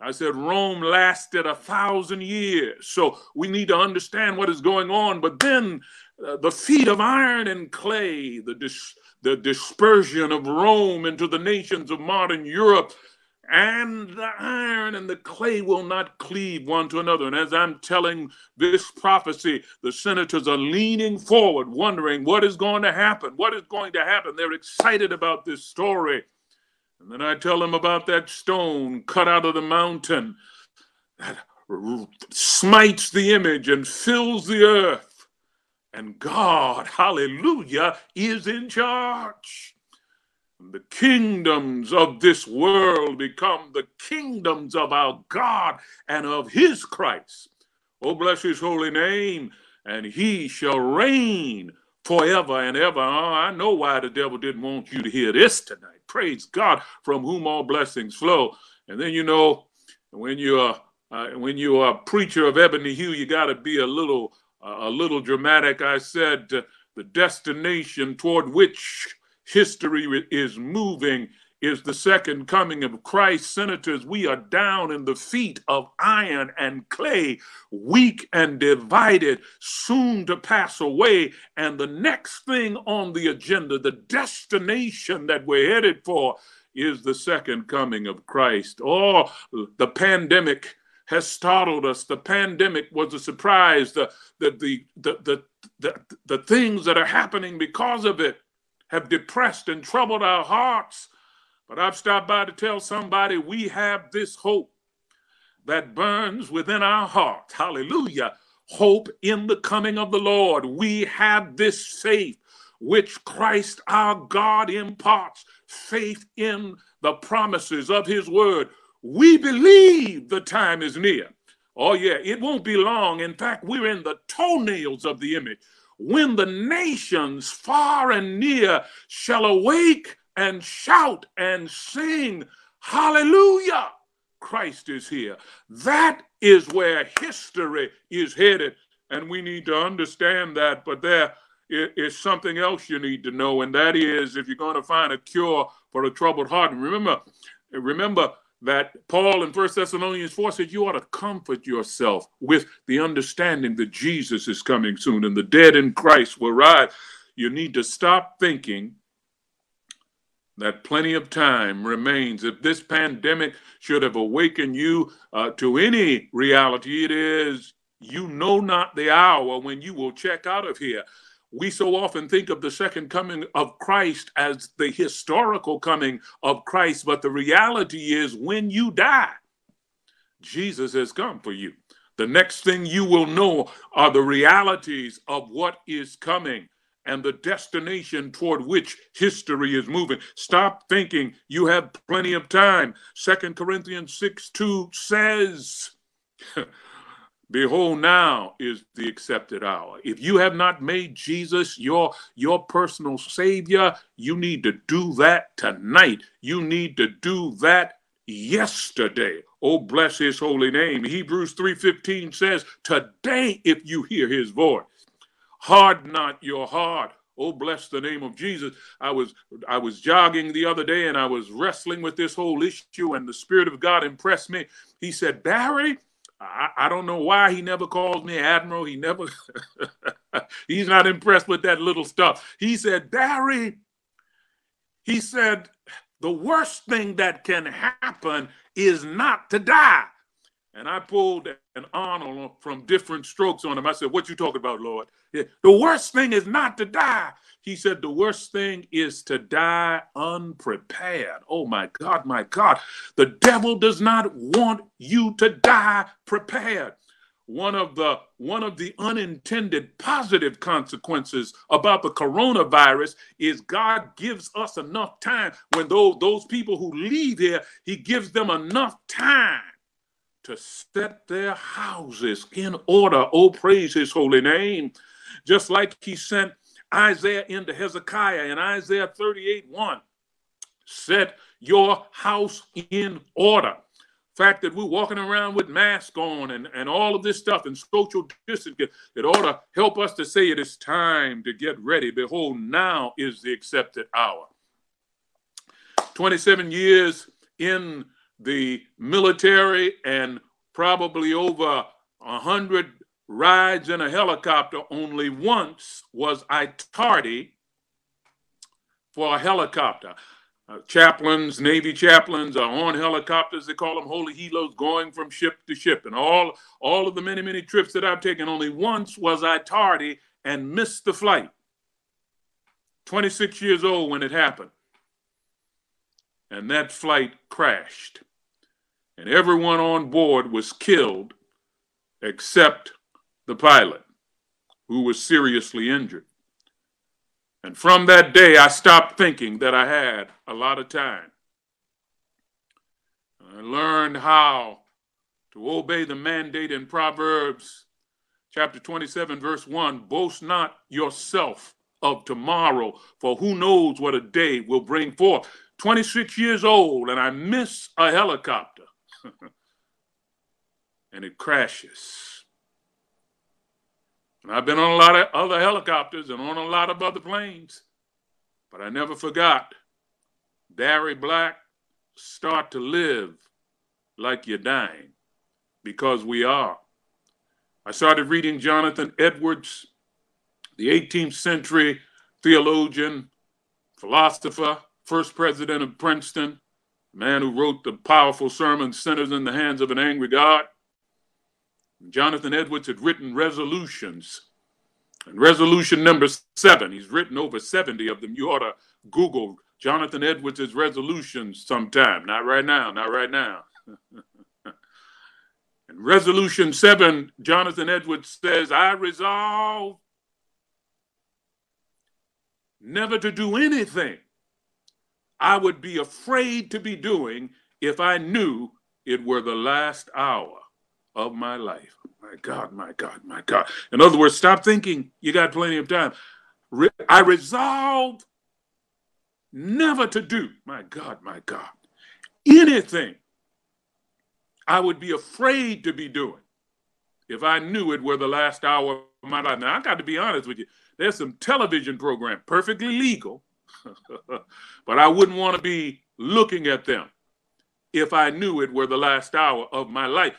I said Rome lasted a thousand years. So we need to understand what is going on. But then uh, the feet of iron and clay, the, dis- the dispersion of Rome into the nations of modern Europe, and the iron and the clay will not cleave one to another. And as I'm telling this prophecy, the senators are leaning forward, wondering what is going to happen. What is going to happen? They're excited about this story. And then I tell them about that stone cut out of the mountain that smites the image and fills the earth. And God, hallelujah, is in charge. The kingdoms of this world become the kingdoms of our God and of his Christ. Oh, bless his holy name. And he shall reign forever and ever. Oh, I know why the devil didn't want you to hear this tonight. Praise God, from whom all blessings flow. And then you know, when you are uh, when you are a preacher of ebony hue, you got to be a little uh, a little dramatic. I said uh, the destination toward which history is moving is the second coming of Christ. Senators, we are down in the feet of iron and clay, weak and divided, soon to pass away. And the next thing on the agenda, the destination that we're headed for, is the second coming of Christ. Oh, the pandemic has startled us. The pandemic was a surprise. The, the, the, the, the, the, the things that are happening because of it have depressed and troubled our hearts. But I've stopped by to tell somebody we have this hope that burns within our hearts. Hallelujah. Hope in the coming of the Lord. We have this faith which Christ our God imparts, faith in the promises of his word. We believe the time is near. Oh, yeah, it won't be long. In fact, we're in the toenails of the image. When the nations far and near shall awake and shout and sing, Hallelujah! Christ is here. That is where history is headed. And we need to understand that. But there is something else you need to know, and that is if you're going to find a cure for a troubled heart. Remember, remember that Paul in First Thessalonians 4 said you ought to comfort yourself with the understanding that Jesus is coming soon and the dead in Christ will rise. You need to stop thinking that plenty of time remains. If this pandemic should have awakened you uh, to any reality, it is you know not the hour when you will check out of here. We so often think of the second coming of Christ as the historical coming of Christ, but the reality is when you die, Jesus has come for you. The next thing you will know are the realities of what is coming and the destination toward which history is moving. Stop thinking you have plenty of time. Second Corinthians 6 2 says, Behold, now is the accepted hour. If you have not made Jesus your, your personal Savior, you need to do that tonight. You need to do that yesterday. Oh, bless his holy name. Hebrews 3:15 says, Today, if you hear his voice, harden not your heart. Oh, bless the name of Jesus. I was I was jogging the other day and I was wrestling with this whole issue, and the Spirit of God impressed me. He said, Barry, I, I don't know why he never calls me Admiral. He never, he's not impressed with that little stuff. He said, Barry, he said, the worst thing that can happen is not to die. And I pulled an Arnold from different strokes on him. I said, What you talking about, Lord? Yeah, the worst thing is not to die. He said, The worst thing is to die unprepared. Oh my God, my God. The devil does not want you to die prepared. One of the one of the unintended positive consequences about the coronavirus is God gives us enough time when those, those people who leave here, he gives them enough time to set their houses in order. Oh, praise his holy name. Just like he sent Isaiah into Hezekiah in Isaiah 38 1. Set your house in order. Fact that we're walking around with masks on and, and all of this stuff and social distancing, it ought to help us to say it is time to get ready. Behold, now is the accepted hour. 27 years in the military and probably over a hundred rides in a helicopter. Only once was I tardy for a helicopter. Uh, chaplains, Navy chaplains are on helicopters. They call them holy helos, going from ship to ship. And all, all of the many, many trips that I've taken, only once was I tardy and missed the flight. 26 years old when it happened. And that flight crashed and everyone on board was killed except the pilot, who was seriously injured. And from that day, I stopped thinking that I had a lot of time. I learned how to obey the mandate in Proverbs chapter 27, verse 1 Boast not yourself of tomorrow, for who knows what a day will bring forth. 26 years old, and I miss a helicopter. and it crashes. And I've been on a lot of other helicopters and on a lot of other planes, but I never forgot Barry Black, start to live like you're dying because we are. I started reading Jonathan Edwards, the 18th century theologian, philosopher, first president of Princeton, man who wrote the powerful sermon, Sinners in the Hands of an Angry God. Jonathan Edwards had written resolutions. And resolution number seven, he's written over 70 of them. You ought to Google Jonathan Edwards' resolutions sometime. Not right now, not right now. In resolution seven, Jonathan Edwards says, I resolve never to do anything I would be afraid to be doing if I knew it were the last hour of my life. My God, my God, my God. In other words, stop thinking you got plenty of time. I resolve never to do, my God, my God, anything I would be afraid to be doing if I knew it were the last hour of my life. Now, I got to be honest with you. There's some television program, perfectly legal, but I wouldn't want to be looking at them if I knew it were the last hour of my life.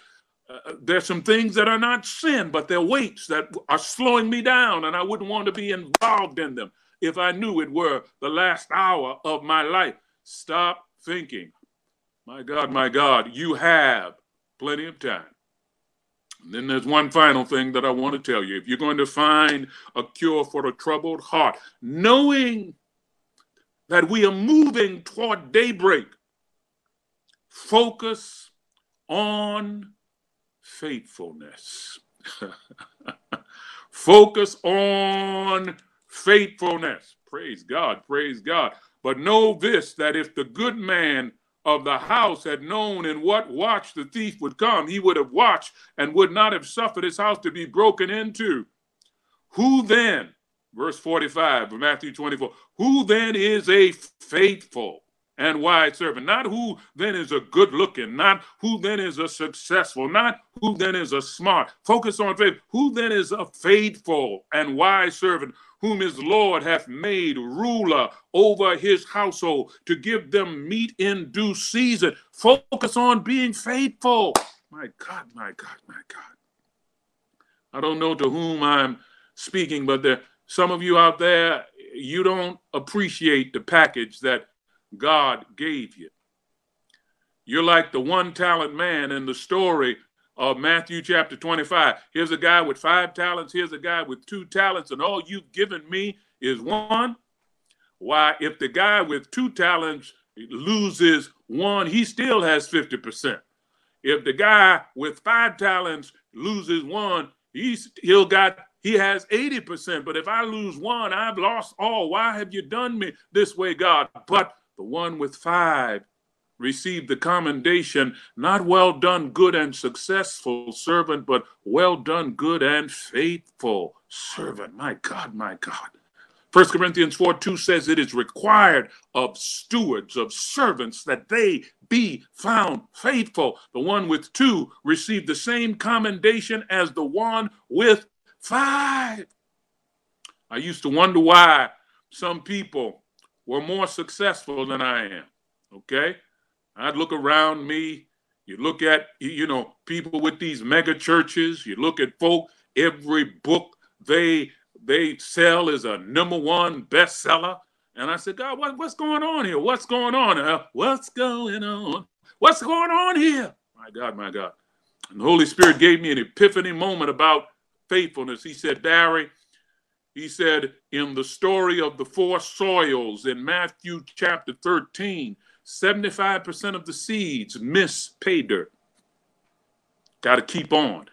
Uh, uh, there's some things that are not sin, but they're weights that are slowing me down, and I wouldn't want to be involved in them if I knew it were the last hour of my life. Stop thinking. My God, my God, you have plenty of time. And then there's one final thing that I want to tell you. If you're going to find a cure for a troubled heart, knowing that we are moving toward daybreak, focus on faithfulness. focus on faithfulness. Praise God, praise God. But know this that if the good man of the house had known in what watch the thief would come, he would have watched and would not have suffered his house to be broken into. Who then, verse 45 of Matthew 24, who then is a faithful and wise servant? Not who then is a good looking, not who then is a successful, not who then is a smart. Focus on faith. Who then is a faithful and wise servant whom his Lord hath made ruler over his household to give them meat in due season. Focus on being faithful. My God, my God, my God. I don't know to whom I'm speaking, but there some of you out there, you don't appreciate the package that God gave you. You're like the one talent man in the story of Matthew chapter 25. Here's a guy with five talents. Here's a guy with two talents, and all you've given me is one. Why, if the guy with two talents loses one, he still has 50%. If the guy with five talents loses one, he's he'll got he has 80%. But if I lose one, I've lost all. Why have you done me this way, God? But the one with five received the commendation, not well done, good and successful servant, but well done, good and faithful servant. My God, my God. 1 Corinthians 4 2 says it is required of stewards, of servants, that they be found faithful. The one with two received the same commendation as the one with five. I used to wonder why some people were more successful than I am. Okay? I'd look around me. You look at, you know, people with these mega churches. You look at folk, every book they they sell is a number one bestseller. And I said, God, what, what's going on here? What's going on? Uh, what's going on? What's going on here? My God, my God. And the Holy Spirit gave me an epiphany moment about faithfulness. He said, Barry, he said, in the story of the four soils in Matthew chapter 13, 75% of the seeds miss pay dirt. Got to keep on.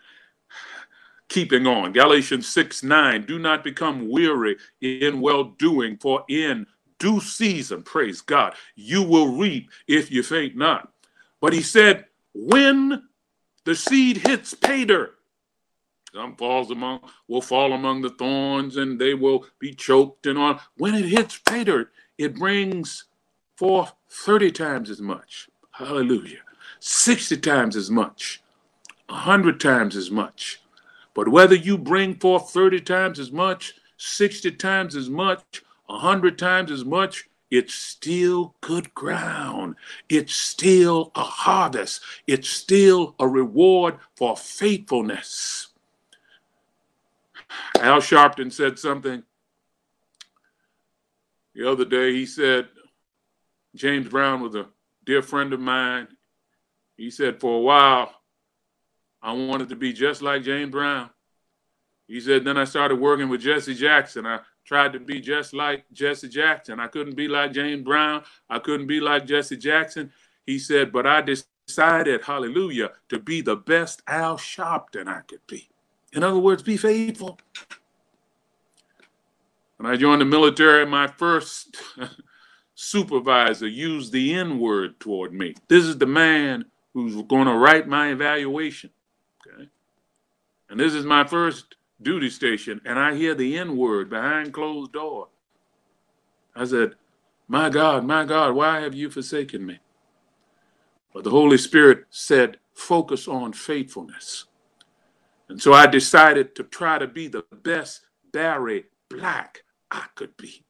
Keeping on. Galatians 6 9. Do not become weary in well doing, for in due season, praise God, you will reap if you faint not. But he said, when the seed hits pay dirt, some falls among will fall among the thorns and they will be choked and on. When it hits dirt, it brings forth 30 times as much. Hallelujah. 60 times as much. 100 times as much. But whether you bring forth 30 times as much, 60 times as much, 100 times as much, it's still good ground. It's still a harvest. It's still a reward for faithfulness. Al Sharpton said something the other day. He said, James Brown was a dear friend of mine. He said, for a while, I wanted to be just like James Brown. He said, then I started working with Jesse Jackson. I tried to be just like Jesse Jackson. I couldn't be like James Brown. I couldn't be like Jesse Jackson. He said, but I decided, hallelujah, to be the best Al Sharpton I could be. In other words, be faithful. When I joined the military, my first supervisor used the N word toward me. This is the man who's going to write my evaluation. Okay. And this is my first duty station, and I hear the N word behind closed door. I said, My God, my God, why have you forsaken me? But the Holy Spirit said, Focus on faithfulness. And so I decided to try to be the best Barry Black I could be.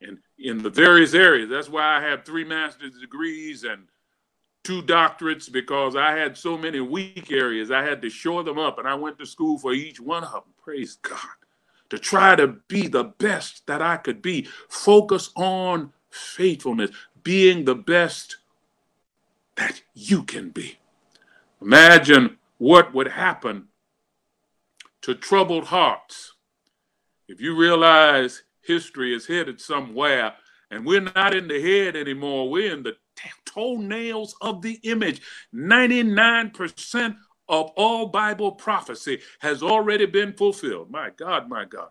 And in the various areas, that's why I have three master's degrees and two doctorates because I had so many weak areas. I had to shore them up, and I went to school for each one of them. Praise God. To try to be the best that I could be. Focus on faithfulness, being the best that you can be. Imagine what would happen to troubled hearts if you realize history is headed somewhere and we're not in the head anymore, we're in the toenails of the image. 99% of all Bible prophecy has already been fulfilled. My God, my God.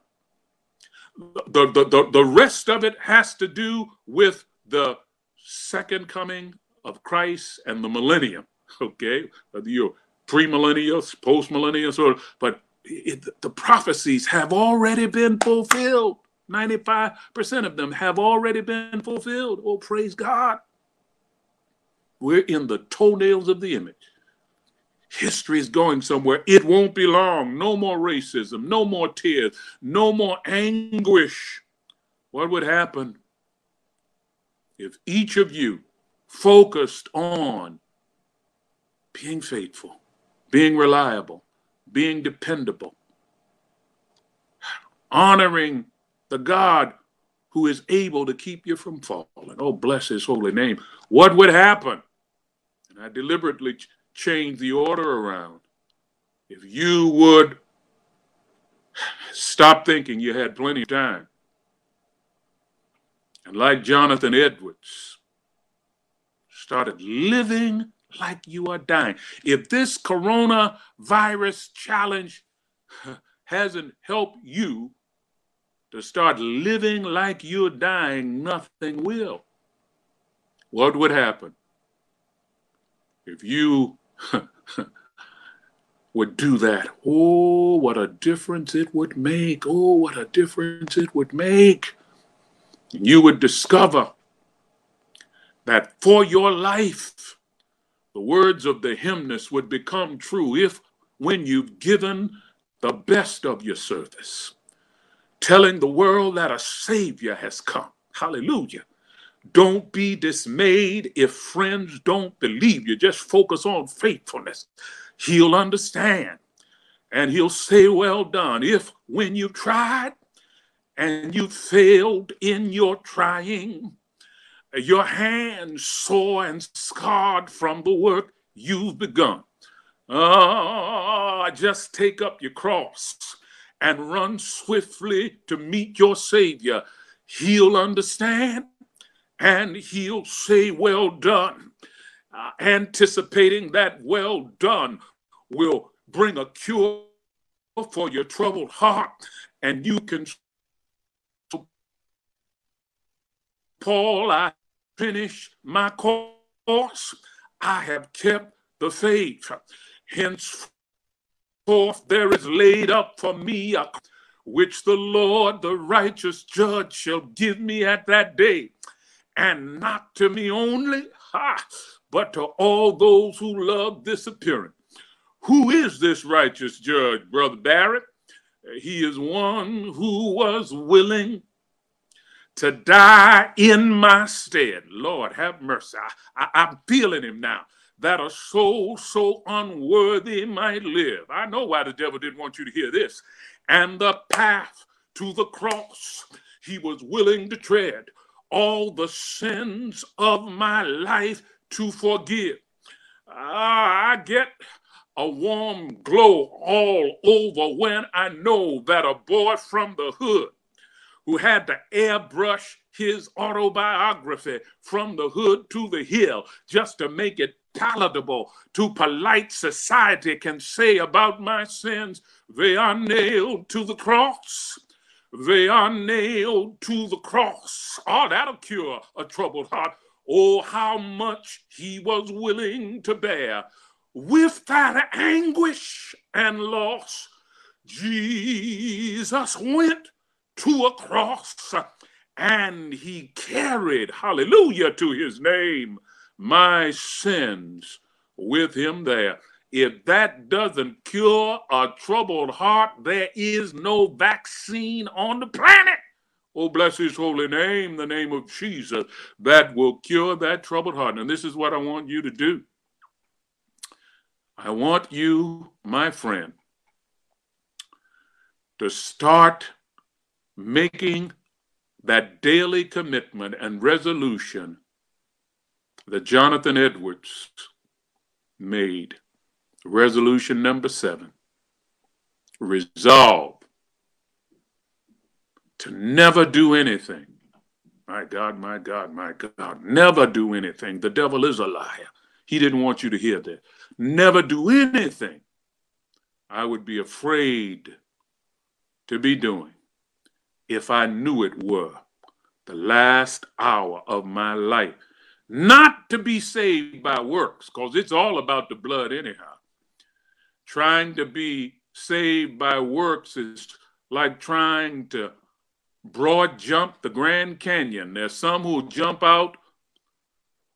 The, the, the, the rest of it has to do with the second coming of Christ and the millennium. Okay, you're premillennial, post millennial, sort of, but it, the prophecies have already been fulfilled. 95% of them have already been fulfilled. Oh, praise God. We're in the toenails of the image. History is going somewhere. It won't be long. No more racism, no more tears, no more anguish. What would happen if each of you focused on being faithful, being reliable, being dependable, honoring the God who is able to keep you from falling. Oh, bless his holy name. What would happen? And I deliberately ch- changed the order around. If you would stop thinking you had plenty of time, and like Jonathan Edwards, started living like you are dying. If this coronavirus challenge hasn't helped you to start living like you're dying, nothing will. What would happen if you would do that? Oh, what a difference it would make. Oh, what a difference it would make. You would discover that for your life, the words of the hymnist would become true if, when you've given the best of your service, telling the world that a Savior has come. Hallelujah. Don't be dismayed if friends don't believe you. Just focus on faithfulness. He'll understand and he'll say, Well done. If when you've tried and you failed in your trying, your hands sore and scarred from the work you've begun. Ah, just take up your cross and run swiftly to meet your Savior. He'll understand and he'll say, Well done. Uh, anticipating that well done will bring a cure for your troubled heart, and you can. Paul, I finished my course. I have kept the faith. Henceforth, there is laid up for me a which the Lord, the righteous judge, shall give me at that day, and not to me only, ha, but to all those who love this appearance. Who is this righteous judge, Brother Barrett? He is one who was willing to die in my stead. Lord, have mercy. I, I, I'm feeling him now that a soul so unworthy might live. I know why the devil didn't want you to hear this. And the path to the cross he was willing to tread, all the sins of my life to forgive. Ah, I get a warm glow all over when I know that a boy from the hood who had to airbrush his autobiography from the hood to the hill just to make it palatable to polite society can say about my sins. They are nailed to the cross. They are nailed to the cross. Oh that'll cure a troubled heart. Oh how much he was willing to bear. With that anguish and loss jesus went to a cross and he carried, hallelujah to his name, my sins with him there. If that doesn't cure a troubled heart, there is no vaccine on the planet. Oh, bless his holy name, the name of Jesus, that will cure that troubled heart. And this is what I want you to do. I want you, my friend, to start making that daily commitment and resolution that Jonathan Edwards made. Resolution number seven resolve to never do anything. My God, my God, my God, never do anything. The devil is a liar. He didn't want you to hear that. Never do anything I would be afraid to be doing if I knew it were the last hour of my life. Not to be saved by works, because it's all about the blood, anyhow. Trying to be saved by works is like trying to broad jump the Grand Canyon. There's some who jump out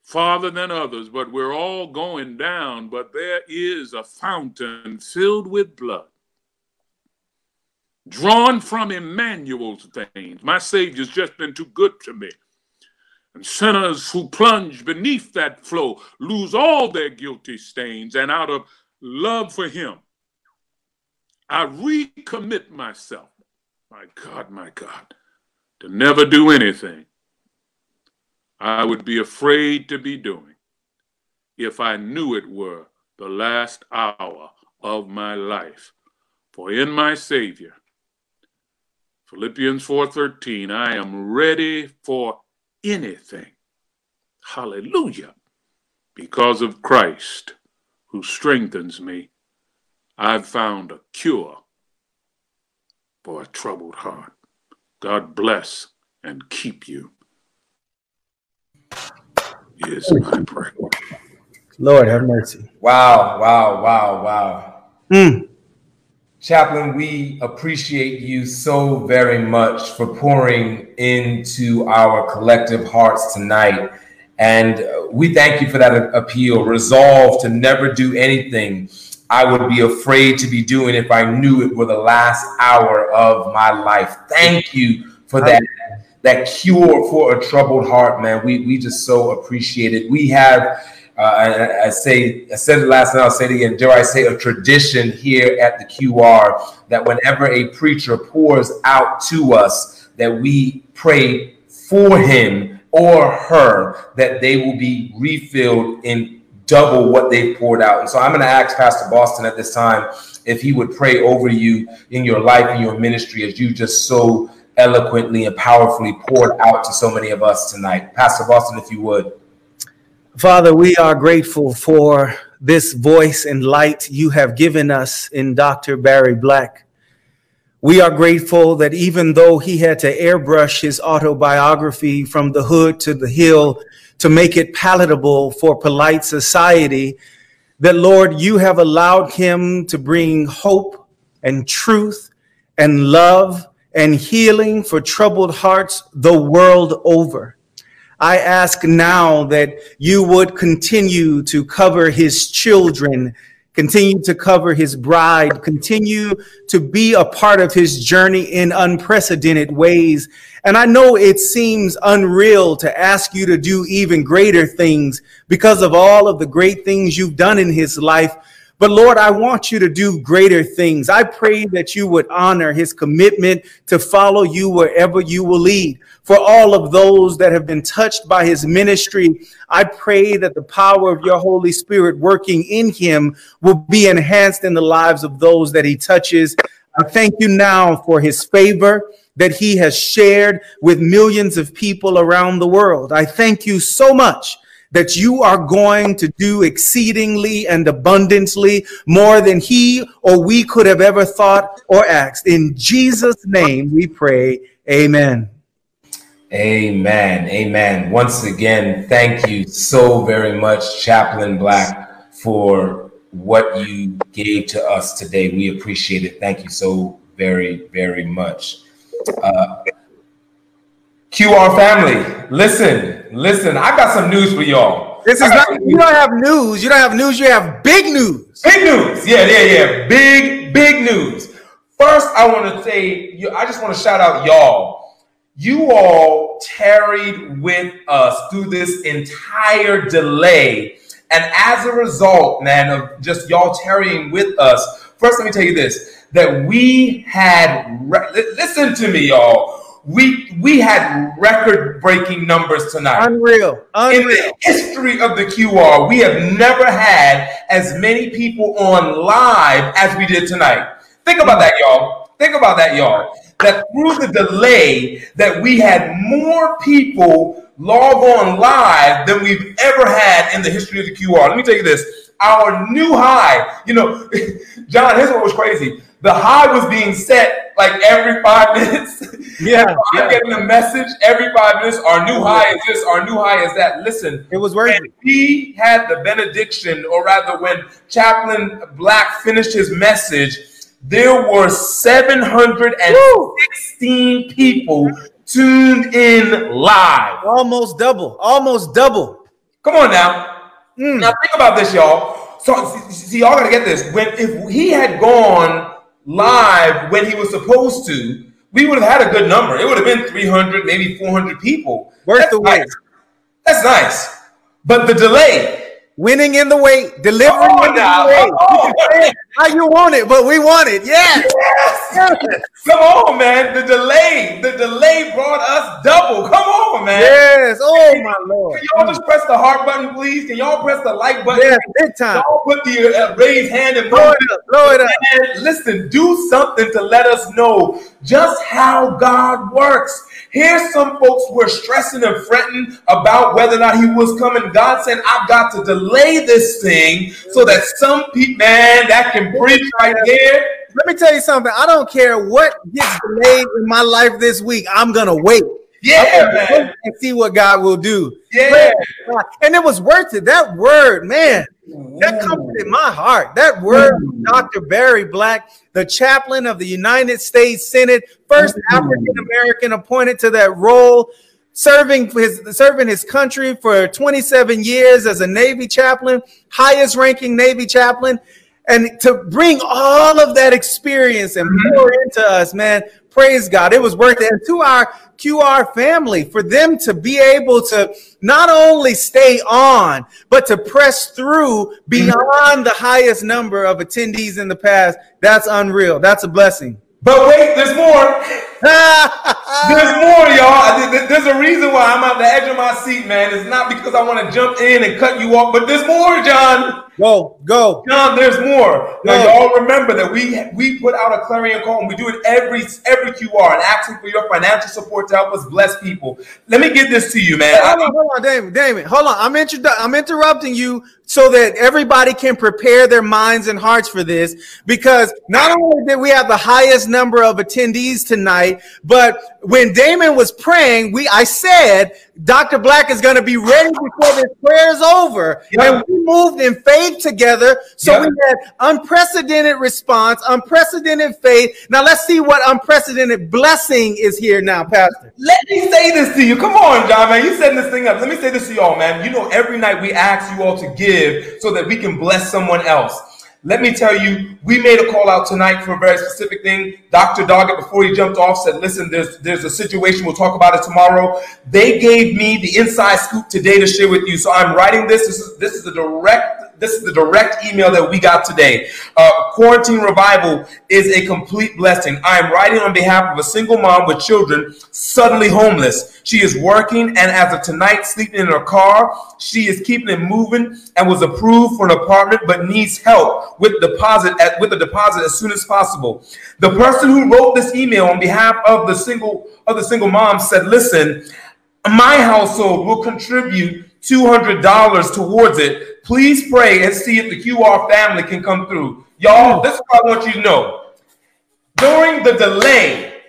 farther than others, but we're all going down. But there is a fountain filled with blood drawn from Emmanuel's veins. My Savior's just been too good to me. And sinners who plunge beneath that flow lose all their guilty stains. And out of love for Him, I recommit myself, my God, my God, to never do anything I would be afraid to be doing if I knew it were the last hour of my life. For in my Savior, Philippians 4:13, I am ready for anything. Hallelujah. Because of Christ who strengthens me, I've found a cure for a troubled heart. God bless and keep you. Is my prayer. Lord have mercy. Wow, wow, wow, wow. Mm. Chaplain, we appreciate you so very much for pouring into our collective hearts tonight. And we thank you for that appeal. Resolve to never do anything I would be afraid to be doing if I knew it were the last hour of my life. Thank you for that. That cure for a troubled heart, man. We, we just so appreciate it. We have uh, I, I, say I said it last night. I'll say it again. Dare I say a tradition here at the QR that whenever a preacher pours out to us, that we pray for him or her that they will be refilled in double what they poured out. And so I'm going to ask Pastor Boston at this time if he would pray over you in your life and your ministry as you just so eloquently and powerfully poured out to so many of us tonight. Pastor Boston, if you would. Father, we are grateful for this voice and light you have given us in Dr. Barry Black. We are grateful that even though he had to airbrush his autobiography from the hood to the hill to make it palatable for polite society, that Lord, you have allowed him to bring hope and truth and love and healing for troubled hearts the world over. I ask now that you would continue to cover his children, continue to cover his bride, continue to be a part of his journey in unprecedented ways. And I know it seems unreal to ask you to do even greater things because of all of the great things you've done in his life. But Lord, I want you to do greater things. I pray that you would honor his commitment to follow you wherever you will lead. For all of those that have been touched by his ministry, I pray that the power of your Holy Spirit working in him will be enhanced in the lives of those that he touches. I thank you now for his favor that he has shared with millions of people around the world. I thank you so much that you are going to do exceedingly and abundantly more than he or we could have ever thought or asked. In Jesus' name we pray. Amen. Amen. Amen. Once again, thank you so very much, Chaplain Black, for what you gave to us today. We appreciate it. Thank you so very, very much. Uh, QR family, listen, listen. I got some news for y'all. This is not. You don't have news. You don't have news. You have big news. Big news. Yeah, yeah, yeah. Big, big news. First, I want to say, I just want to shout out y'all. You all tarried with us through this entire delay. And as a result, man, of just y'all tarrying with us, first, let me tell you this that we had, re- listen to me, y'all. We we had record breaking numbers tonight. Unreal. Unreal. In the history of the QR, we have never had as many people on live as we did tonight. Think about that, y'all. Think about that, y'all. That through the delay, that we had more people log on live than we've ever had in the history of the QR. Let me tell you this. Our new high, you know, John, here's what was crazy the high was being set like every five minutes. Yeah, I'm yeah. getting a message every five minutes. Our new high is this. Our new high is that. Listen, it was worth it. He had the benediction, or rather, when Chaplain Black finished his message, there were 716 Woo! people tuned in live. Almost double. Almost double. Come on now. Mm. Now think about this, y'all. So see, y'all gotta get this. When if he had gone live when he was supposed to, we would have had a good number. It would have been 300, maybe 400 people. Worth the wait. Nice. That's nice. But the delay, winning in the wait, delivering oh, in now. the wait. How you want it, but we want it. Yes. yes. Come on, man. The delay, the delay brought us double. Come on, man. Yes. Oh my lord. Can y'all just press the heart button, please? Can y'all press the like button? Yes, big time. Y'all put the uh, raised hand and blow it up. Blow it up. And listen, do something to let us know just how God works. Here's some folks who are stressing and fretting about whether or not he was coming. God said, I've got to delay this thing so that some people, man, that can preach right there. Let me tell you something. I don't care what gets delayed in my life this week. I'm gonna wait. Yeah, man. And see what God will do. Yeah. And it was worth it. That word, man, that mm. comforted my heart. That word, mm. Dr. Barry Black, the chaplain of the United States Senate, first mm. African American appointed to that role, serving his serving his country for 27 years as a Navy chaplain, highest ranking Navy chaplain. And to bring all of that experience and mm-hmm. pour into us, man, praise God. It was worth it. And to our QR family, for them to be able to not only stay on, but to press through beyond the highest number of attendees in the past, that's unreal. That's a blessing. But wait, there's more. there's more, y'all. There's a reason why I'm at the edge of my seat, man. It's not because I want to jump in and cut you off, but there's more, John. Go, go. John, there's more. Now, y'all remember that we we put out a clarion call and we do it every every QR and asking for your financial support to help us bless people. Let me get this to you, man. hold, on, hold on, Damon, Damon. Hold on. I'm, introdu- I'm interrupting you so that everybody can prepare their minds and hearts for this because not only did we have the highest number of attendees tonight, but when Damon was praying, we I said Dr. Black is going to be ready before this prayer is over. Yeah. And we moved in faith together. So yeah. we had unprecedented response, unprecedented faith. Now let's see what unprecedented blessing is here now, Pastor. Let me say this to you. Come on, John, man. You setting this thing up. Let me say this to y'all, man. You know, every night we ask you all to give so that we can bless someone else. Let me tell you, we made a call out tonight for a very specific thing. Dr. Doggett, before he jumped off, said, listen, there's there's a situation. We'll talk about it tomorrow. They gave me the inside scoop today to share with you. So I'm writing this. This is this is a direct This is the direct email that we got today. Uh, quarantine revival is a complete blessing. I am writing on behalf of a single mom with children suddenly homeless. She is working and as of tonight, sleeping in her car. She is keeping it moving and was approved for an apartment, but needs help with deposit at, with the deposit as soon as possible. The person who wrote this email on behalf of the single of the single mom said, "Listen, my household will contribute $200 towards it. Please pray and see if the QR family can come through. Y'all, this is what I want you to know. During the delay,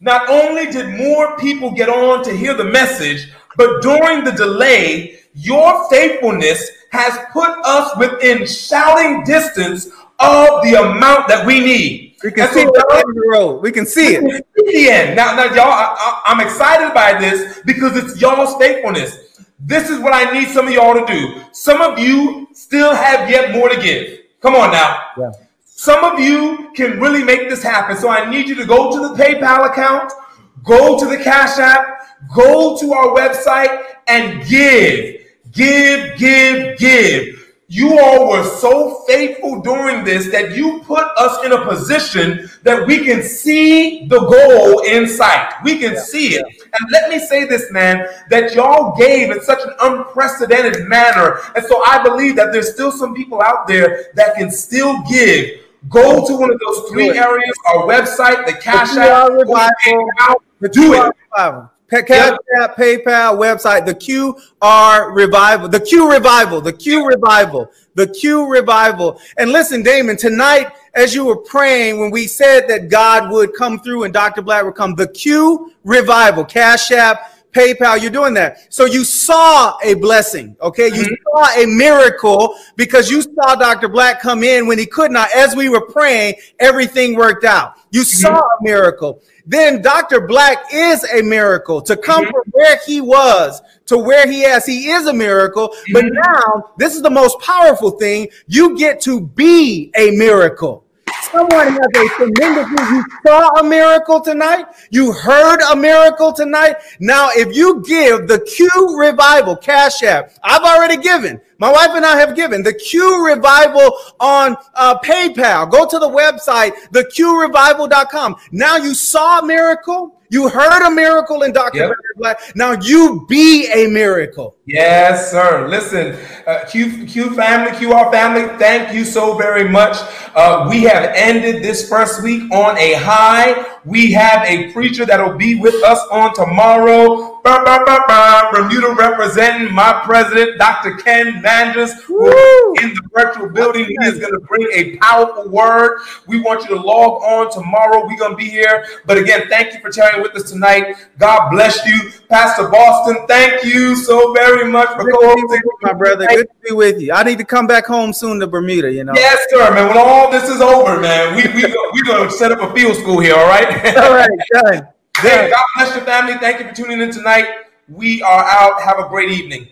not only did more people get on to hear the message, but during the delay, your faithfulness has put us within shouting distance of the amount that we need. We can see the road. We can see it. The end. Now, now, y'all, I, I'm excited by this because it's y'all's faithfulness. This is what I need some of y'all to do. Some of you still have yet more to give. Come on now. Yeah. Some of you can really make this happen. So I need you to go to the PayPal account, go to the Cash App, go to our website and give. Give, give, give. You all were so faithful during this that you put us in a position that we can see the goal in sight. We can yeah, see it. Yeah. And let me say this, man, that y'all gave in such an unprecedented manner. And so I believe that there's still some people out there that can still give. Go to one of those three areas, our website, the Cash App, do it. Cash App, PayPal, website, the QR Revival, the Q Revival, the Q Revival, the Q Revival. And listen, Damon, tonight, as you were praying, when we said that God would come through and Dr. Black would come, the Q Revival, Cash App, PayPal, you're doing that. So you saw a blessing, okay? You mm-hmm. saw a miracle because you saw Dr. Black come in when he could not. As we were praying, everything worked out. You mm-hmm. saw a miracle then Dr. Black is a miracle. To come mm-hmm. from where he was to where he is, he is a miracle. Mm-hmm. But now, this is the most powerful thing you get to be a miracle. Someone has a tremendous, you saw a miracle tonight. You heard a miracle tonight. Now, if you give the Q Revival Cash App, I've already given. My wife and I have given the Q Revival on uh, PayPal. Go to the website, theqrevival.com. Now you saw a miracle. You heard a miracle in Dr. Yep. Black. Now you be a miracle. Yes, sir. Listen, uh, Q, Q family, QR family, thank you so very much. Uh, we have ended this first week on a high. We have a preacher that'll be with us on tomorrow. Bermuda representing my president, Dr. Ken Manders, in the virtual building. He is going to bring a powerful word. We want you to log on tomorrow. We're going to be here. But again, thank you for sharing with us tonight. God bless you. Pastor Boston, thank you so very much for co-hosting. My brother, good to be with you. I need to come back home soon to Bermuda, you know. Yes, sir, man. When all this is over, man, we, we, we're going to set up a field school here, all right? all right, done. Hey, God bless your family. Thank you for tuning in tonight. We are out. Have a great evening.